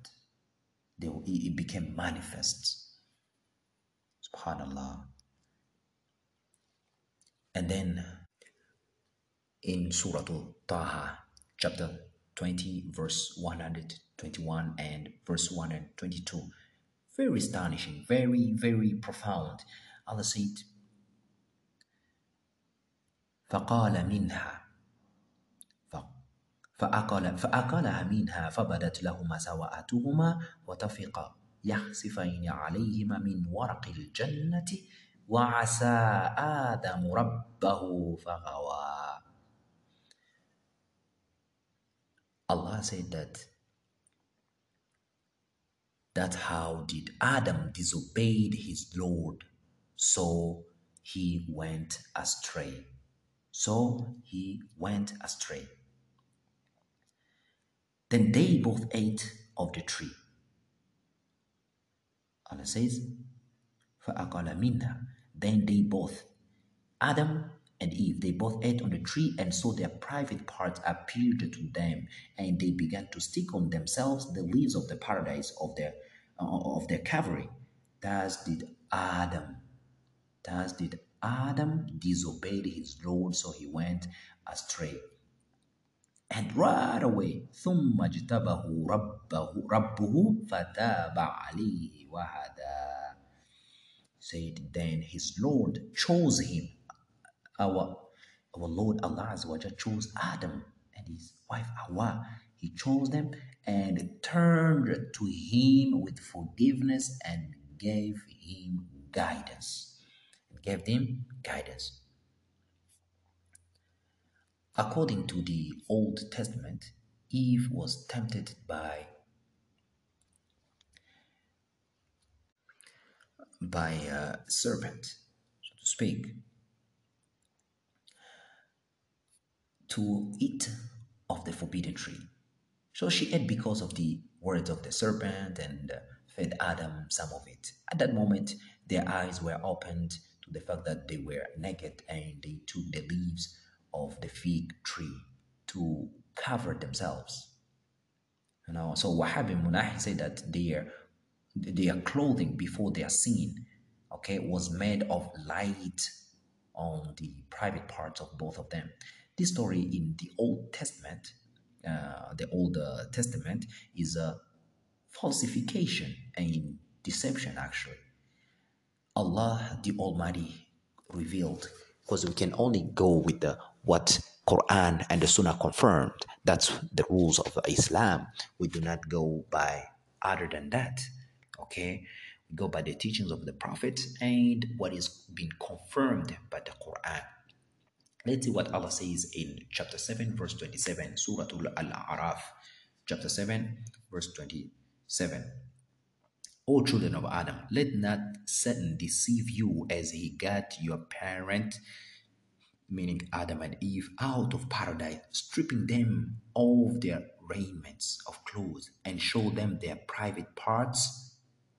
They, it became manifest. Subhanallah. And then in Surah Taha, chapter 20, verse 121 and verse 122, very astonishing, very, very profound. Allah said, فقال منها. فأكل فأكلها منها فبدت لهما سواءتهما وطفقا يخسفين عليهما من ورق الجنة وعسى آدم ربه فغوى. Allah said that that's how did Adam disobeyed his Lord? So he went astray. so he went astray Then they both ate of the tree. Allah says, فَأَقَلَ مِنْهَا Then they both, Adam and Eve, they both ate on the tree and saw their private parts appeared to them, and they began to stick on themselves the leaves of the paradise of their uh, of their covering. Thus did Adam. Thus did Adam disobeyed his Lord, so he went astray. And right away, ثم اجتبه ربه, ربه فتاب عليه وهدى. Said then his Lord chose him. Our, our Lord Allah chose Adam and his wife Hawa. He chose them and turned to him with forgiveness and gave him guidance. Gave them guidance. According to the Old Testament, Eve was tempted by by a serpent, so to speak, to eat of the forbidden tree. So she ate because of the words of the serpent and fed Adam some of it. At that moment, their eyes were opened the fact that they were naked and they took the leaves of the fig tree to cover themselves. You know, so bin Munah said that their their clothing before they are seen, okay, was made of light on the private parts of both of them. This story in the Old Testament, uh, the Old uh, Testament, is a falsification and deception actually. Allah the Almighty revealed because we can only go with the what Quran and the Sunnah confirmed. That's the rules of Islam. We do not go by other than that. Okay, we go by the teachings of the Prophet and what is being confirmed by the Quran. Let's see what Allah says in chapter 7, verse 27, Surah Al Araf, chapter 7, verse 27. O children of Adam, let not Satan deceive you as he got your parent meaning Adam and Eve, out of paradise, stripping them of their raiments of clothes and show them their private parts.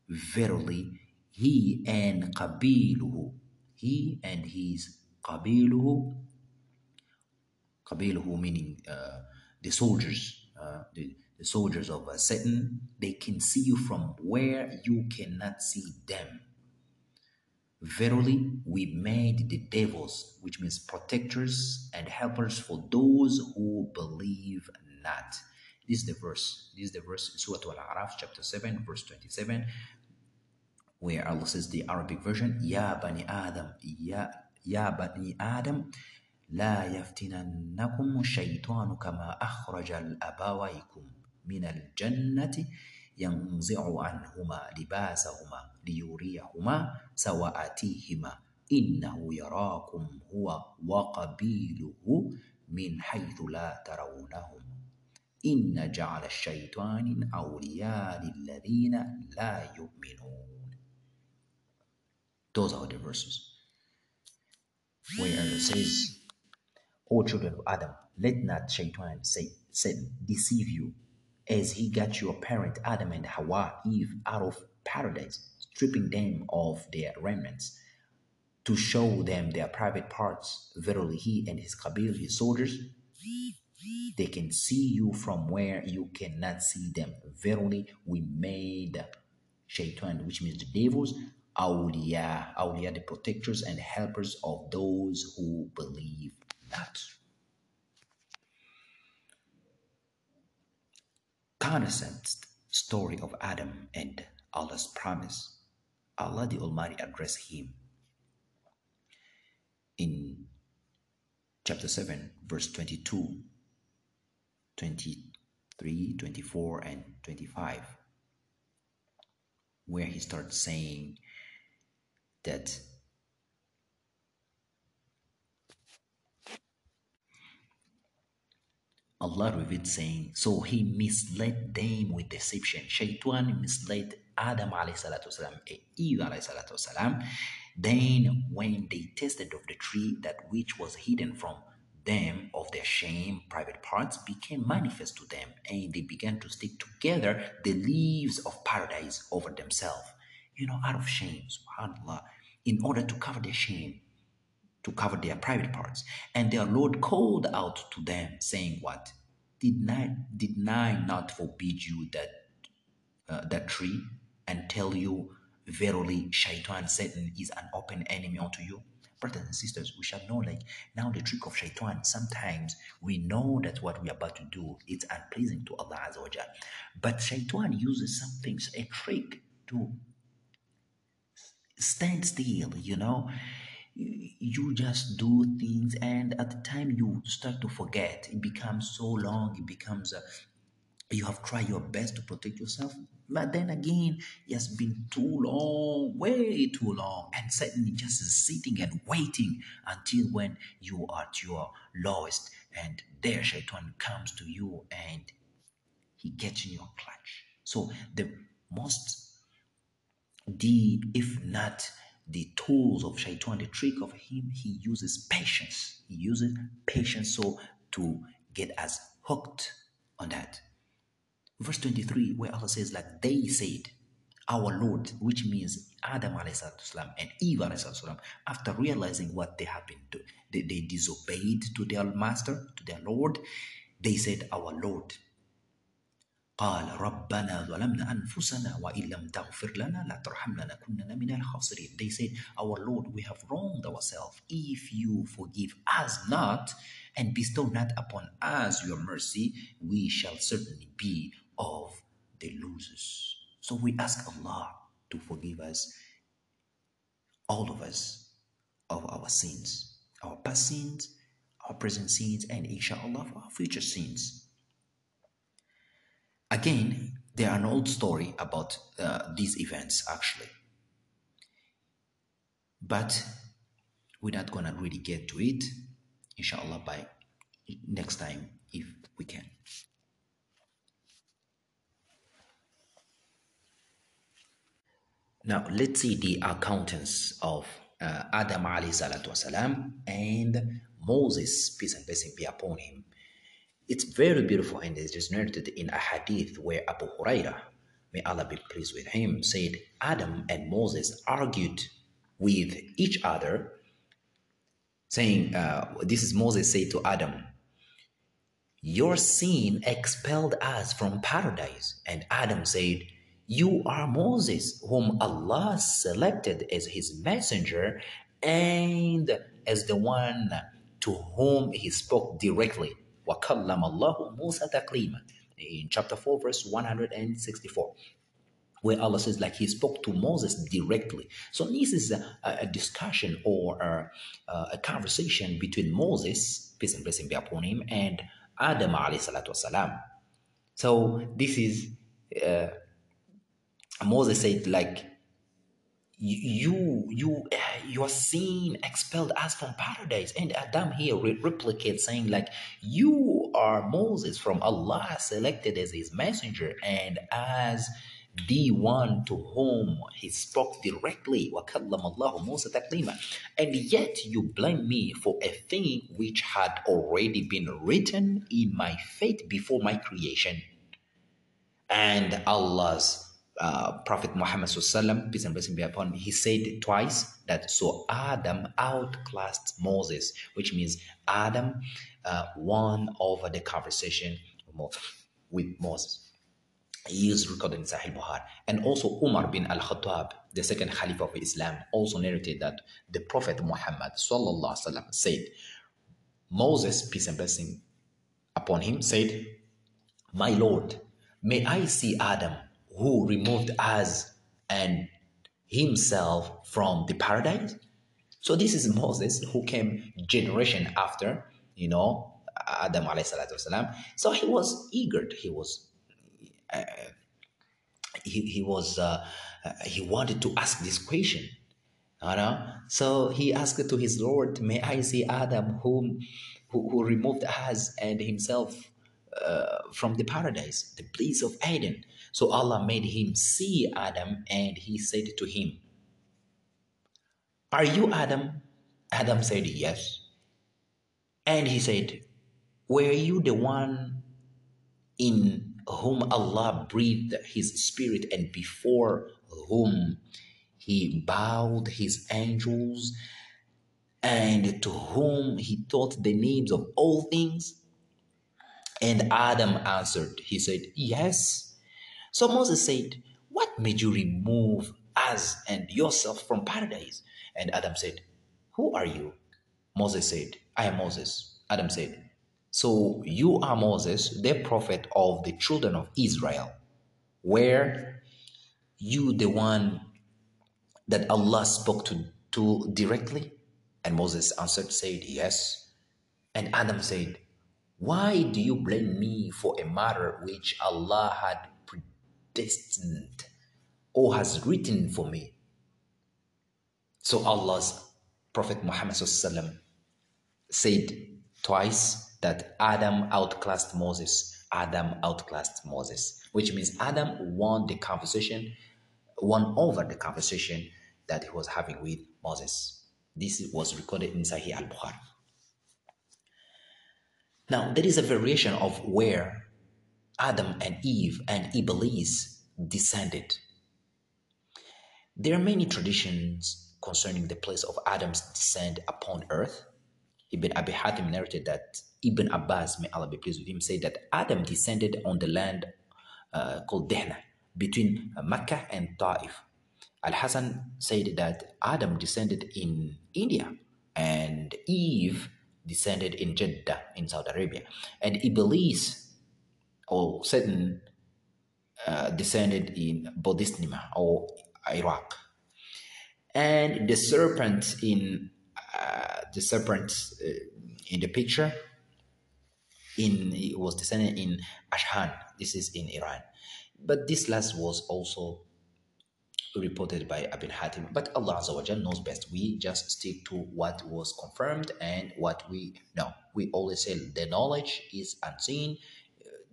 Verily, he and Qabiluhu, he and his Qabiluhu, Qabiluhu meaning uh, the soldiers, uh, the, the soldiers of uh, Satan, they can see you from where you cannot see them Verily, we made the devils, which means protectors and helpers for those who believe not. This is the verse. This is the verse in Surah Al-A'raf, chapter 7, verse 27, where Allah says the Arabic version, Ya Bani Adam, Ya, ya Bani Adam, لا يفتننكم الشيطان كما أخرج الأبويكم من الجنة ينزع عنهما لباسهما ليريهما سوآتيهما. إنه يراكم هو وقبيله من حيث لا ترونهم. إن جعل الشيطان أولياء للذين لا يؤمنون. Those are the verses. Where it says, O children of Adam, let not Shaitan say, say deceive you. As he got your parent Adam and Hawa, Eve, out of paradise, stripping them of their remnants to show them their private parts. Verily, he and his Qabil, his soldiers, they can see you from where you cannot see them. Verily, we made shaitan, which means the devils, awliya, awliya, the protectors and helpers of those who believe not. Connoissance story of Adam and Allah's promise. Allah the Almighty addressed him in chapter 7, verse 22, 23, 24, and 25, where he starts saying that Allah revealed saying, So he misled them with deception. Shaitan misled Adam alayhi salatu Eve. Then when they tasted of the tree, that which was hidden from them of their shame, private parts became manifest to them, and they began to stick together the leaves of paradise over themselves, you know, out of shame, subhanAllah, in order to cover their shame to cover their private parts. And their Lord called out to them, saying, What? Did I, did I not forbid you that, uh, that tree and tell you, Verily, Shaitan, Satan is an open enemy unto you? Brothers and sisters, we shall know like now the trick of Shaitan. Sometimes we know that what we're about to do is unpleasing to Allah Azza But Shaitan uses something, a trick to stand still, you know you just do things and at the time you start to forget it becomes so long it becomes a, you have tried your best to protect yourself but then again it has been too long way too long and suddenly just sitting and waiting until when you are at your lowest and there shaitan comes to you and he gets in your clutch. So the most the if not the tools of shaitan, the trick of him, he uses patience. He uses patience so to get us hooked on that. Verse 23, where Allah says, like they said, our Lord, which means Adam salam and Eve salam, after realizing what they been doing, they, they disobeyed to their master, to their Lord, they said, Our Lord, قال ربنا ظلمنا أنفسنا وإن لم تغفر لنا لترحمنا لنكونن من الخاسرين They said, Our Lord, we have wronged ourselves. If you forgive us not and bestow not upon us your mercy, we shall certainly be of the losers. So we ask Allah to forgive us, all of us, of our sins, our past sins, our present sins, and inshallah, our future sins. Again, there are an old story about uh, these events actually. But we're not gonna really get to it, inshallah, by next time if we can. Now let's see the accountants of uh, Adam alayhi salatu wasalam and Moses, peace and blessing be upon him, it's very beautiful and it is narrated in a hadith where Abu Huraira, may Allah be pleased with him, said Adam and Moses argued with each other, saying, uh, This is Moses said to Adam, Your sin expelled us from paradise. And Adam said, You are Moses, whom Allah selected as his messenger and as the one to whom he spoke directly. وَكَلَّمَ اللَّهُ مُوسَى تَكْلِيمًا in chapter 4 verse 164 where Allah says like he spoke to Moses directly. So this is a, a discussion or a, a, conversation between Moses, peace and blessing be upon him, and Adam alayhi salatu wasalam. So this is, uh, Moses said like, you you your sin expelled us from paradise and adam here re- replicates saying like you are Moses from Allah selected as his messenger and as the one to whom he spoke directly وَكَلَّمَ اللَّهُ مُوسَى تَكْلِيمًا and yet you blame me for a thing which had already been written in my fate before my creation and Allah's uh, Prophet Muhammad sallam, peace and blessing be upon him, he said twice that so Adam outclassed Moses, which means Adam uh, won over the conversation with Moses. He is recorded in Sahih Bukhari. And also Umar bin al-Khattab, the second Caliph of Islam, also narrated that the Prophet Muhammad sallallahu said, Moses, peace and blessing upon him, said, My Lord, may I see Adam who removed us and himself from the paradise. So this is Moses who came generation after, you know, Adam alayhi So he was eager. He was, uh, he, he was, uh, uh, he wanted to ask this question. You know? So he asked to his Lord, may I see Adam whom, who, who removed us and himself uh, from the paradise, the place of Eden. So Allah made him see Adam and he said to him, Are you Adam? Adam said, Yes. And he said, Were you the one in whom Allah breathed his spirit and before whom he bowed his angels and to whom he taught the names of all things? And Adam answered, He said, Yes. So Moses said, What made you remove us and yourself from paradise? And Adam said, Who are you? Moses said, I am Moses. Adam said, So you are Moses, the prophet of the children of Israel. Were you the one that Allah spoke to, to directly? And Moses answered, said, Yes. And Adam said, why do you blame me for a matter which Allah had predestined or has written for me? So Allah's Prophet Muhammad said twice that Adam outclassed Moses. Adam outclassed Moses, which means Adam won the conversation, won over the conversation that he was having with Moses. This was recorded in Sahih al Bukhari. Now, there is a variation of where Adam and Eve and Iblis descended. There are many traditions concerning the place of Adam's descent upon earth. Ibn Abi Hatim narrated that Ibn Abbas, may Allah be pleased with him, said that Adam descended on the land uh, called Dehna between Mecca and Ta'if. Al Hassan said that Adam descended in India and Eve descended in Jeddah in Saudi Arabia. And Iblis, or Satan, uh, descended in Bodhisnima or Iraq. And the serpent in uh, the serpent uh, in the picture in it was descended in Ashhan. This is in Iran. But this last was also reported by Abin Hatim. But Allah Azza knows best. We just stick to what was confirmed and what we know. We always say the knowledge is unseen.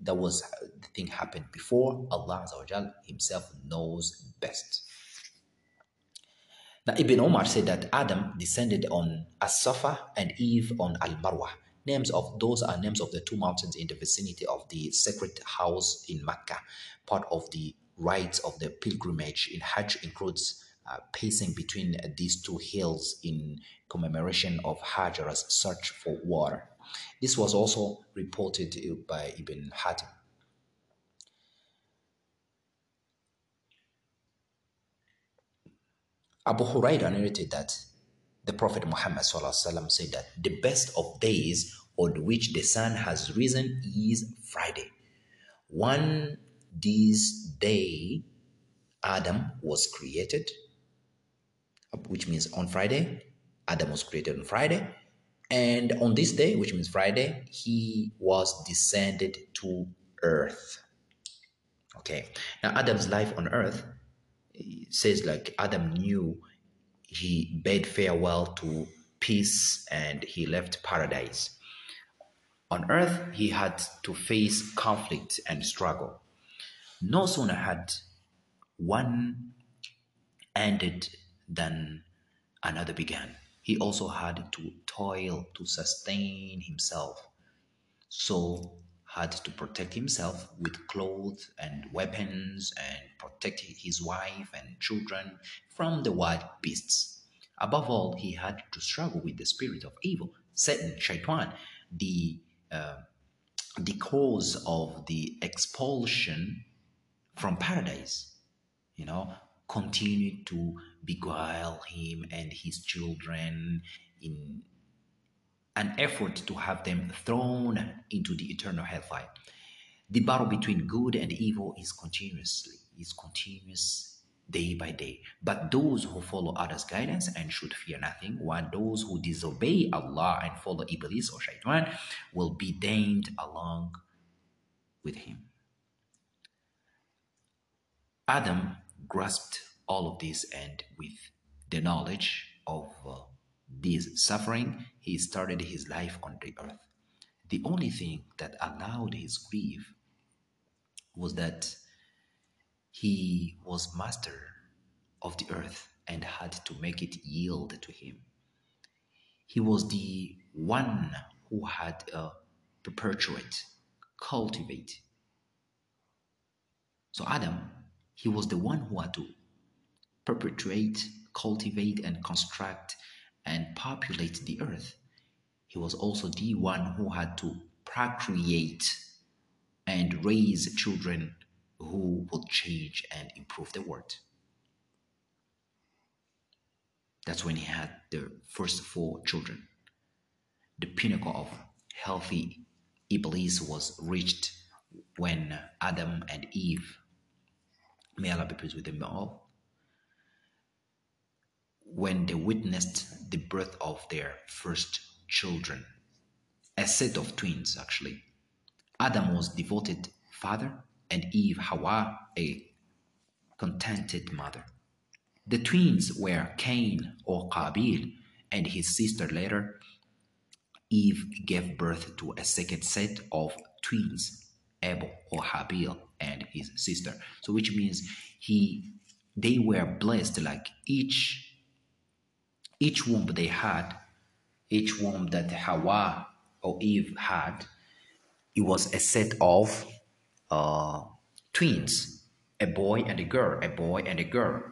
That was the thing happened before. Allah Azza Himself knows best. Now Ibn Omar said that Adam descended on As-Safa and Eve on Al-Marwa. Names of those are names of the two mountains in the vicinity of the sacred house in Mecca, part of the rites of the pilgrimage in Hajj includes uh, pacing between these two hills in commemoration of Hajar's search for water. This was also reported uh, by Ibn Hatim. Abu Huraira narrated that the Prophet Muhammad said that the best of days on which the sun has risen is Friday. One this day Adam was created, which means on Friday, Adam was created on Friday. And on this day, which means Friday, he was descended to earth. Okay. Now, Adam's life on earth says like Adam knew he bade farewell to peace and he left paradise. On earth, he had to face conflict and struggle. No sooner had one ended than another began. He also had to toil to sustain himself. So had to protect himself with clothes and weapons and protect his wife and children from the wild beasts. Above all, he had to struggle with the spirit of evil, Satan, Shaitan, the uh, the cause of the expulsion from paradise. You know, continued to beguile him and his children in an effort to have them thrown into the eternal hellfire. The battle between good and evil is continuously, is continuous day by day. But those who follow others' guidance and should fear nothing, while those who disobey Allah and follow Iblis or Shaitan will be damned along with him. Adam grasped all of this and with the knowledge of uh, this suffering, he started his life on the earth. The only thing that allowed his grief was that he was master of the earth and had to make it yield to him. He was the one who had to perpetuate, cultivate. So Adam, he was the one who had to perpetuate, cultivate, and construct and populate the earth. He was also the one who had to procreate and raise children who would change and improve the world. That's when he had the first four children. The pinnacle of healthy Iblis was reached when Adam and Eve, may Allah be pleased with them all, when they witnessed the birth of their first children, a set of twins actually. Adam was devoted father and Eve Hawa a contented mother. The twins were Cain or Qabil and his sister later. Eve gave birth to a second set of twins, Abel or Habil and his sister. So which means he they were blessed like each each womb they had, each womb that Hawa or Eve had, it was a set of uh, twins, a boy and a girl, a boy and a girl.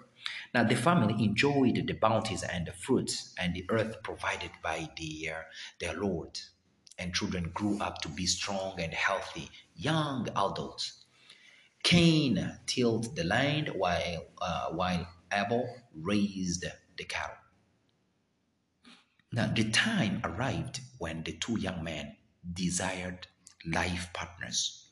Now the family enjoyed the bounties and the fruits and the earth provided by the, uh, their Lord, and children grew up to be strong and healthy, young adults. Cain tilled the land while, uh, while Abel raised the cattle. Now, the time arrived when the two young men desired life partners.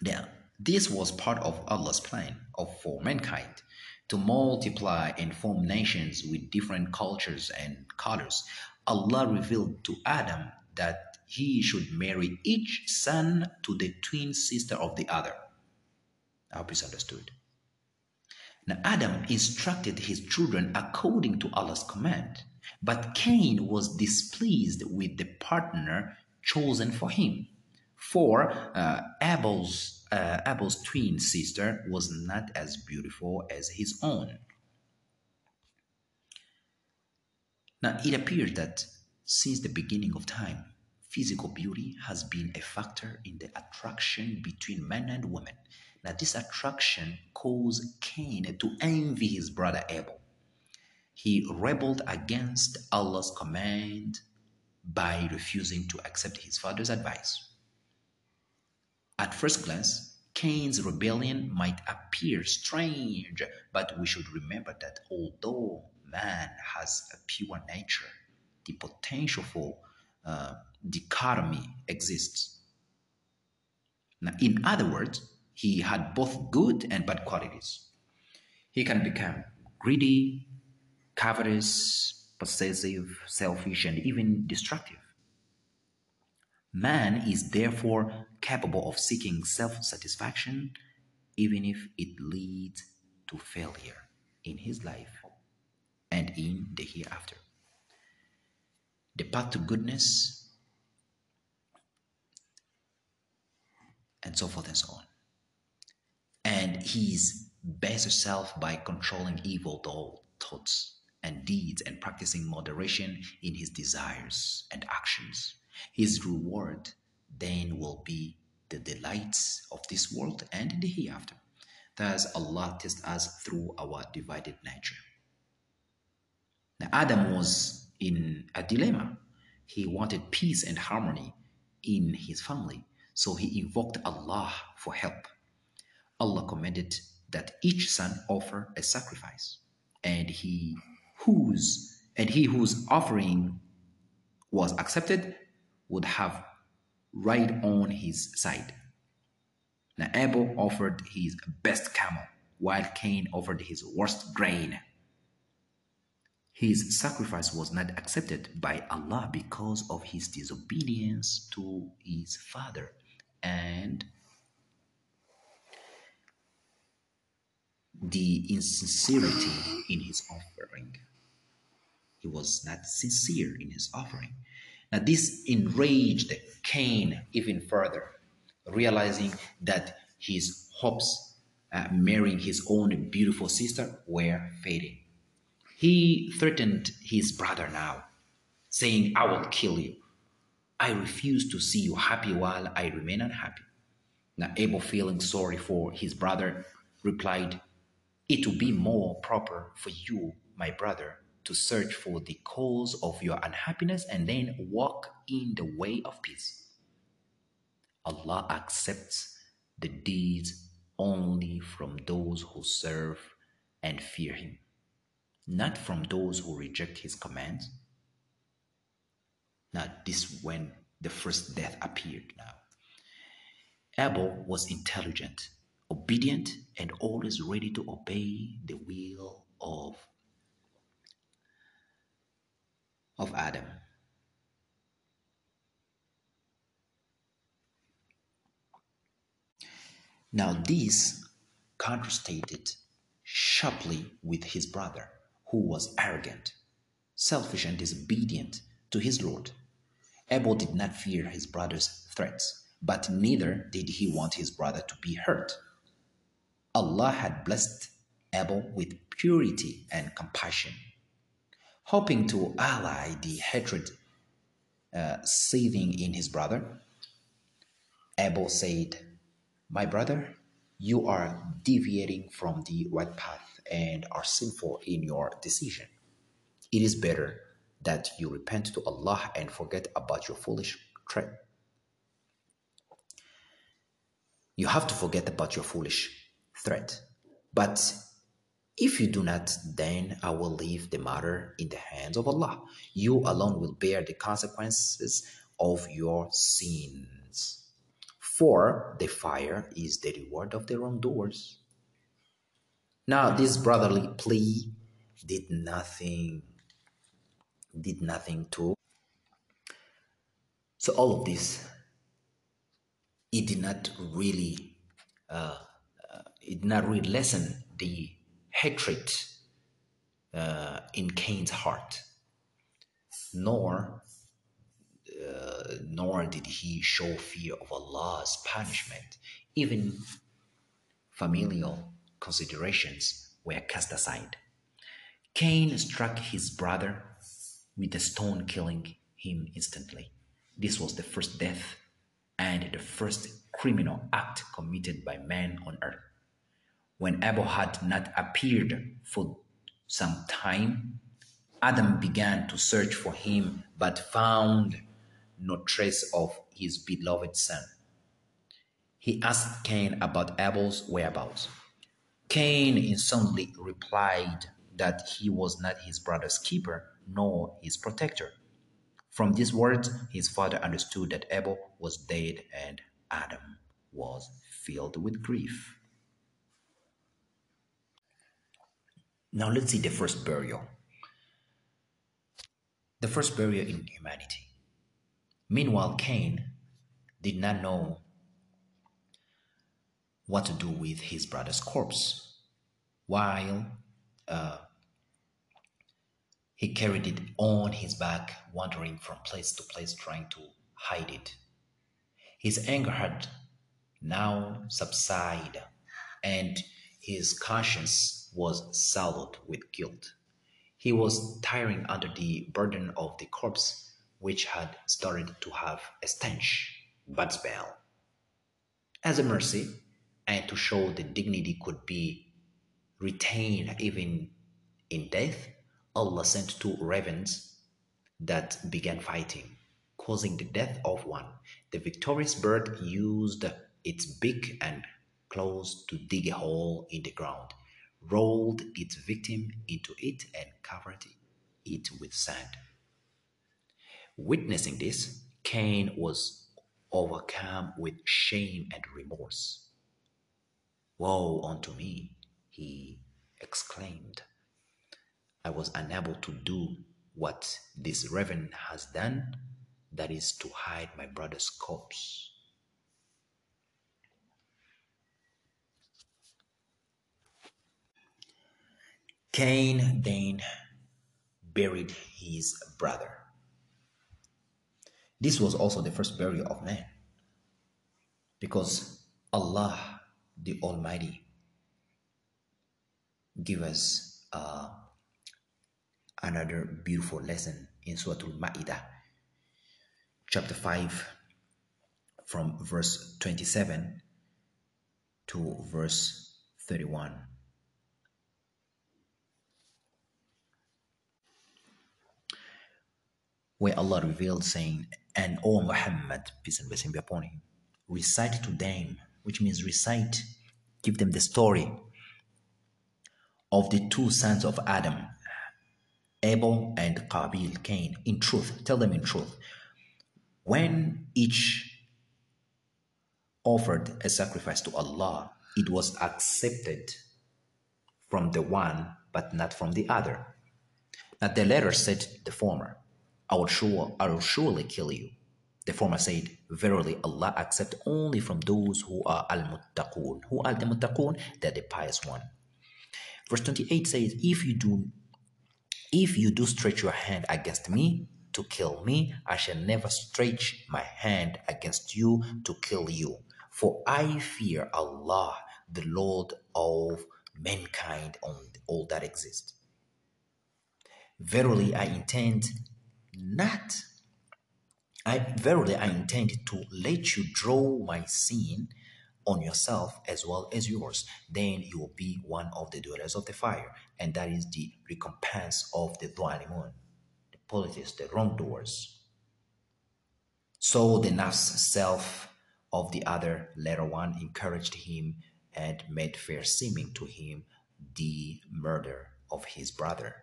Now, this was part of Allah's plan of for mankind to multiply and form nations with different cultures and colors. Allah revealed to Adam that he should marry each son to the twin sister of the other. I hope it's understood. Now, Adam instructed his children according to Allah's command. But Cain was displeased with the partner chosen for him, for uh, Abel's, uh, Abel's twin sister was not as beautiful as his own. Now, it appears that since the beginning of time, physical beauty has been a factor in the attraction between men and women. Now, this attraction caused Cain to envy his brother Abel he rebelled against Allah's command by refusing to accept his father's advice. At first glance, Cain's rebellion might appear strange, but we should remember that although man has a pure nature, the potential for uh, dichotomy exists. Now, in other words, he had both good and bad qualities. He can become greedy, covetous, possessive, selfish, and even destructive. Man is therefore capable of seeking self satisfaction, even if it leads to failure in his life and in the hereafter. The path to goodness and so forth and so on. And he's best self by controlling evil thoughts and deeds and practicing moderation in his desires and actions. His reward then will be the delights of this world and in the hereafter. Thus, Allah tests us through our divided nature. Now, Adam was in a dilemma. He wanted peace and harmony in his family, so he invoked Allah for help. Allah commanded that each son offer a sacrifice, and he whose and he whose offering was accepted would have right on his side. Now Abel offered his best camel, while Cain offered his worst grain. His sacrifice was not accepted by Allah because of his disobedience to his father and the insincerity in his offering. He was not sincere in his offering. Now, this enraged Cain even further, realizing that his hopes uh, marrying his own beautiful sister were fading. He threatened his brother now, saying, I will kill you. I refuse to see you happy while I remain unhappy. Now, Abel, feeling sorry for his brother, replied, It would be more proper for you, my brother, to search for the cause of your unhappiness and then walk in the way of peace. Allah accepts the deeds only from those who serve and fear Him not from those who reject his commands. Now, this when the first death appeared now. Abel was intelligent, obedient, and always ready to obey the will of, of Adam. Now, this contrasted sharply with his brother who was arrogant, selfish, and disobedient to his Lord. Abel did not fear his brother's threats, but neither did he want his brother to be hurt. Allah had blessed Abel with purity and compassion, hoping to ally the hatred uh, seething in his brother. Abel said, My brother, you are deviating from the right path and are sinful in your decision. It is better that you repent to Allah and forget about your foolish threat. You have to forget about your foolish threat. But if you do not, then I will leave the matter in the hands of Allah. You alone will bear the consequences of your sins. For the fire is the reward of the wrongdoers. Now, this brotherly plea did nothing, did nothing to. So, all of this, it did not really, uh, uh, it did not really lessen the hatred uh, in Cain's heart, nor uh, nor did he show fear of Allah's punishment. Even familial considerations were cast aside. Cain struck his brother with a stone, killing him instantly. This was the first death and the first criminal act committed by man on earth. When Abel had not appeared for some time, Adam began to search for him but found no trace of his beloved son. He asked Cain about Abel's whereabouts. Cain insolently replied that he was not his brother's keeper nor his protector. From these words, his father understood that Abel was dead and Adam was filled with grief. Now let's see the first burial. The first burial in humanity. Meanwhile, Cain did not know what to do with his brother's corpse while uh, he carried it on his back, wandering from place to place trying to hide it. His anger had now subsided, and his conscience was sullied with guilt. He was tiring under the burden of the corpse, which had started to have a stench, bad smell. As a mercy, and to show the dignity could be retained even in death, Allah sent two ravens that began fighting, causing the death of one. The victorious bird used its beak and claws to dig a hole in the ground, rolled its victim into it, and covered it with sand. Witnessing this, Cain was overcome with shame and remorse. Woe unto me, he exclaimed. I was unable to do what this raven has done, that is to hide my brother's corpse. Cain then buried his brother. This was also the first burial of man because Allah the Almighty give us uh, another beautiful lesson in Surah Al-Ma'idah, chapter 5, from verse 27 to verse 31. Where Allah revealed, saying, And O Muhammad, peace and blessing be upon him, recite to them which means recite, give them the story of the two sons of Adam, Abel and Qabil, Cain, in truth. Tell them in truth. When each offered a sacrifice to Allah, it was accepted from the one, but not from the other. Now the latter said the former, I will, sure, I will surely kill you. The former said, Verily Allah accept only from those who are al-muttaqun. Who are the muttaqun? They're the pious one. Verse 28 says, If you do if you do stretch your hand against me to kill me, I shall never stretch my hand against you to kill you. For I fear Allah, the Lord of mankind on all that exists. Verily I intend not I verily I intend to let you draw my sin on yourself as well as yours. Then you will be one of the dwellers of the fire, and that is the recompense of the Dhalimun, the polytheists, the wrongdoers. So the nafs self of the other latter one encouraged him and made fair seeming to him the murder of his brother.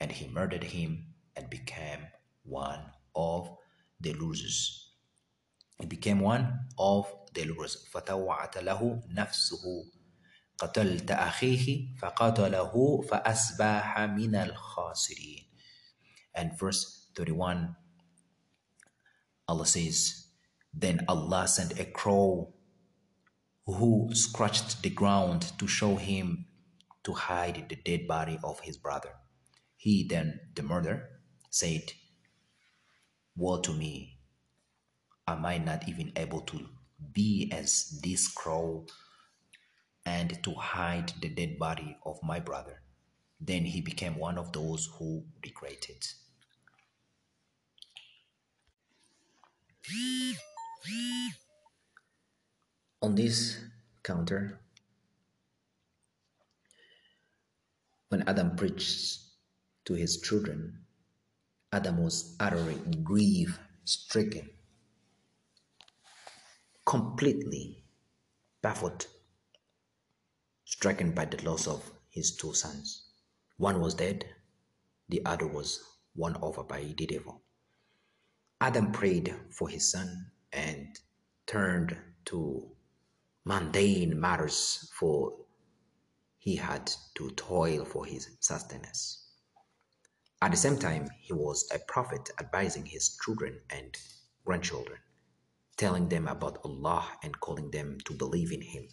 And he murdered him and became one of the losers He became one of the losers. فَتَوَّعَتَ لَهُ نَفْسُهُ قتلت أخيه فقتله فأصبح من الخاسرين. And verse 31, Allah says, Then Allah sent a crow who scratched the ground to show him to hide the dead body of his brother. He then, the murderer, said, Woe to me! Am I not even able to be as this crow and to hide the dead body of my brother? Then he became one of those who regretted. On this counter, when Adam preached to his children, Adam was utterly grief stricken, completely baffled, stricken by the loss of his two sons. One was dead, the other was won over by the devil. Adam prayed for his son and turned to mundane matters, for he had to toil for his sustenance. At the same time, he was a prophet advising his children and grandchildren, telling them about Allah and calling them to believe in Him.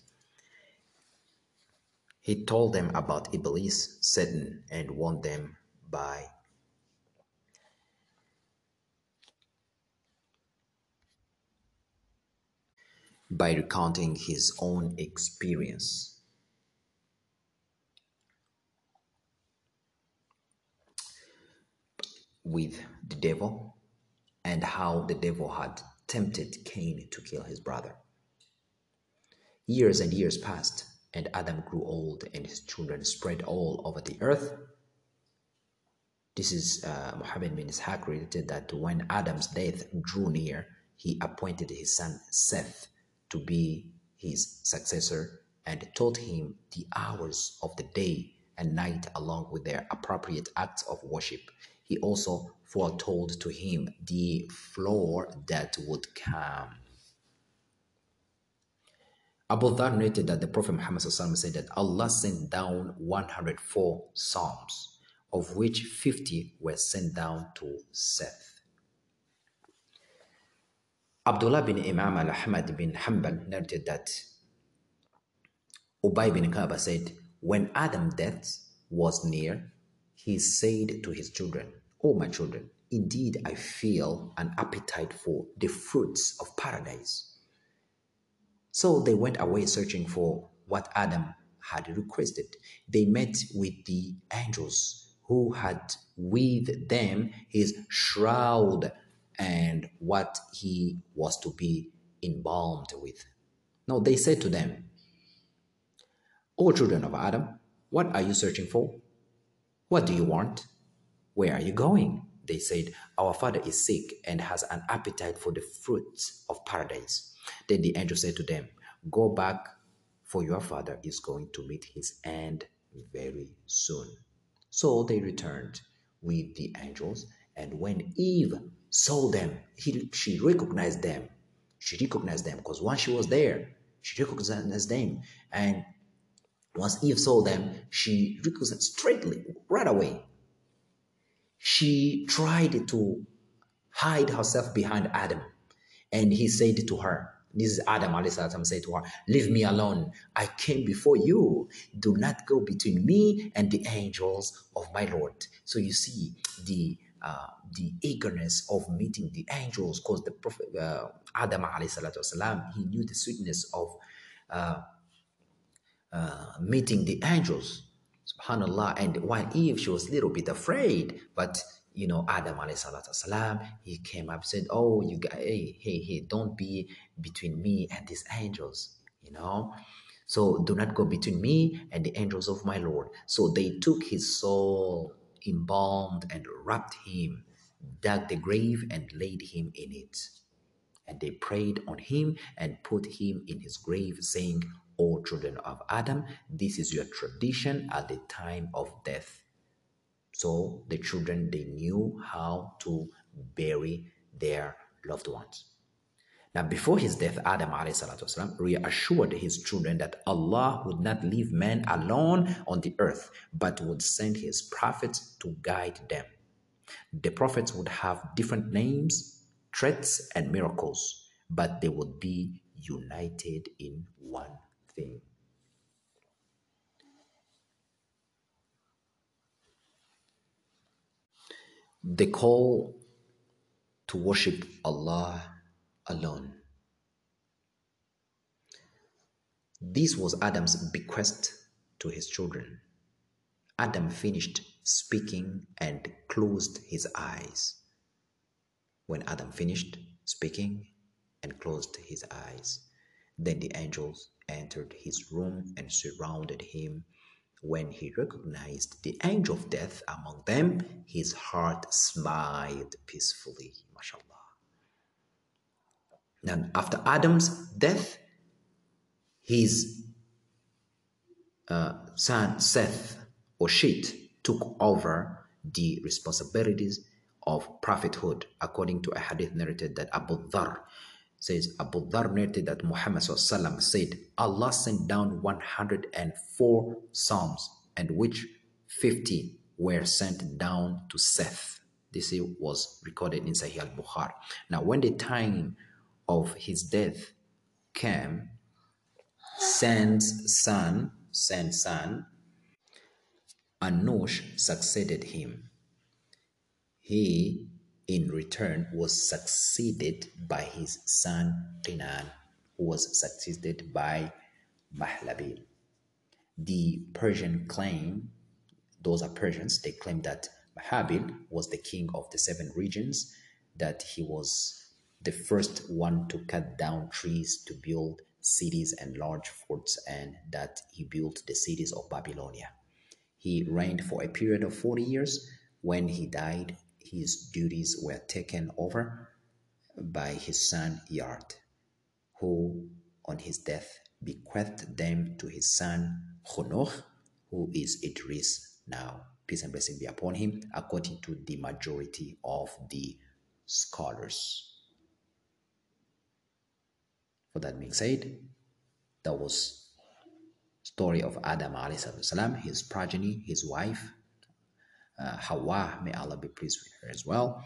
He told them about Iblis, Satan, and warned them by by recounting his own experience. With the devil and how the devil had tempted Cain to kill his brother. Years and years passed, and Adam grew old, and his children spread all over the earth. This is uh, Muhammad bin Ishaq related that when Adam's death drew near, he appointed his son Seth to be his successor and taught him the hours of the day and night along with their appropriate acts of worship. He also foretold to him the floor that would come. Abu Dhar noted that the Prophet Muhammad said that Allah sent down 104 Psalms, of which 50 were sent down to Seth. Abdullah bin Imam al-Ahmad bin Hanbal noted that Ubay bin Kaaba said, when Adam's death was near, he said to his children, O my children, indeed I feel an appetite for the fruits of paradise. So they went away searching for what Adam had requested. They met with the angels who had with them his shroud and what he was to be embalmed with. Now they said to them, O children of Adam, what are you searching for? What do you want? Where are you going? They said, Our father is sick and has an appetite for the fruits of paradise. Then the angel said to them, Go back, for your father is going to meet his end very soon. So they returned with the angels, and when Eve saw them, he, she recognized them. She recognized them because once she was there, she recognized them. And once Eve saw them, she recused straightly right away. She tried to hide herself behind Adam, and he said to her, this is Adam alayhi said to her, Leave me alone. I came before you. Do not go between me and the angels of my Lord. So you see the uh, the eagerness of meeting the angels because the Prophet uh, Adam alayhi he knew the sweetness of uh, uh, meeting the angels. Subhanallah. And while Eve, she was a little bit afraid, but you know, Adam salam, he came up said, Oh, you guys, hey, hey, hey, don't be between me and these angels, you know. So do not go between me and the angels of my Lord. So they took his soul, embalmed and wrapped him, dug the grave and laid him in it. And they prayed on him and put him in his grave, saying, O children of Adam, this is your tradition at the time of death so the children, they knew how to bury their loved ones. Now, before his death, Adam والسلام, reassured his children that Allah would not leave man alone on the earth, but would send his prophets to guide them. The prophets would have different names, threats, and miracles, but they would be united in one the call to worship Allah alone. This was Adam's bequest to his children. Adam finished speaking and closed his eyes. When Adam finished speaking and closed his eyes, then the angels entered his room and surrounded him when he recognized the angel of death among them, his heart smiled peacefully. MashaAllah. Now, after Adam's death, his uh, son Seth or Shet took over the responsibilities of prophethood, according to a hadith narrated that Abu Dhar says Abu Dhar narrated that Muhammad said, Allah sent down 104 Psalms, and which 50 were sent down to Seth. This was recorded in Sahih al Bukhari. Now, when the time of his death came, Seth's son, Seth's son, Anush succeeded him. He in return was succeeded by his son Qinan. who was succeeded by Mahlabil. The Persian claim, those are Persians, they claim that Mahabil was the king of the seven regions, that he was the first one to cut down trees to build cities and large forts, and that he built the cities of Babylonia. He reigned for a period of 40 years. When he died, his duties were taken over by his son Yard, who on his death bequeathed them to his son Hunoch, who is Idris now. Peace and blessing be upon him, according to the majority of the scholars. For that being said, that was story of Adam salam, his progeny, his wife, uh, Hawa, may Allah be pleased with her as well,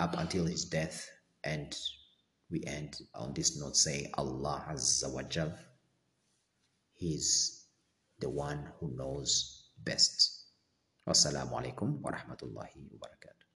up until his death. And we end on this note saying Allah Azza wa Jal, He's the one who knows best. Wassalamu alaikum wa rahmatullahi wa barakatuh.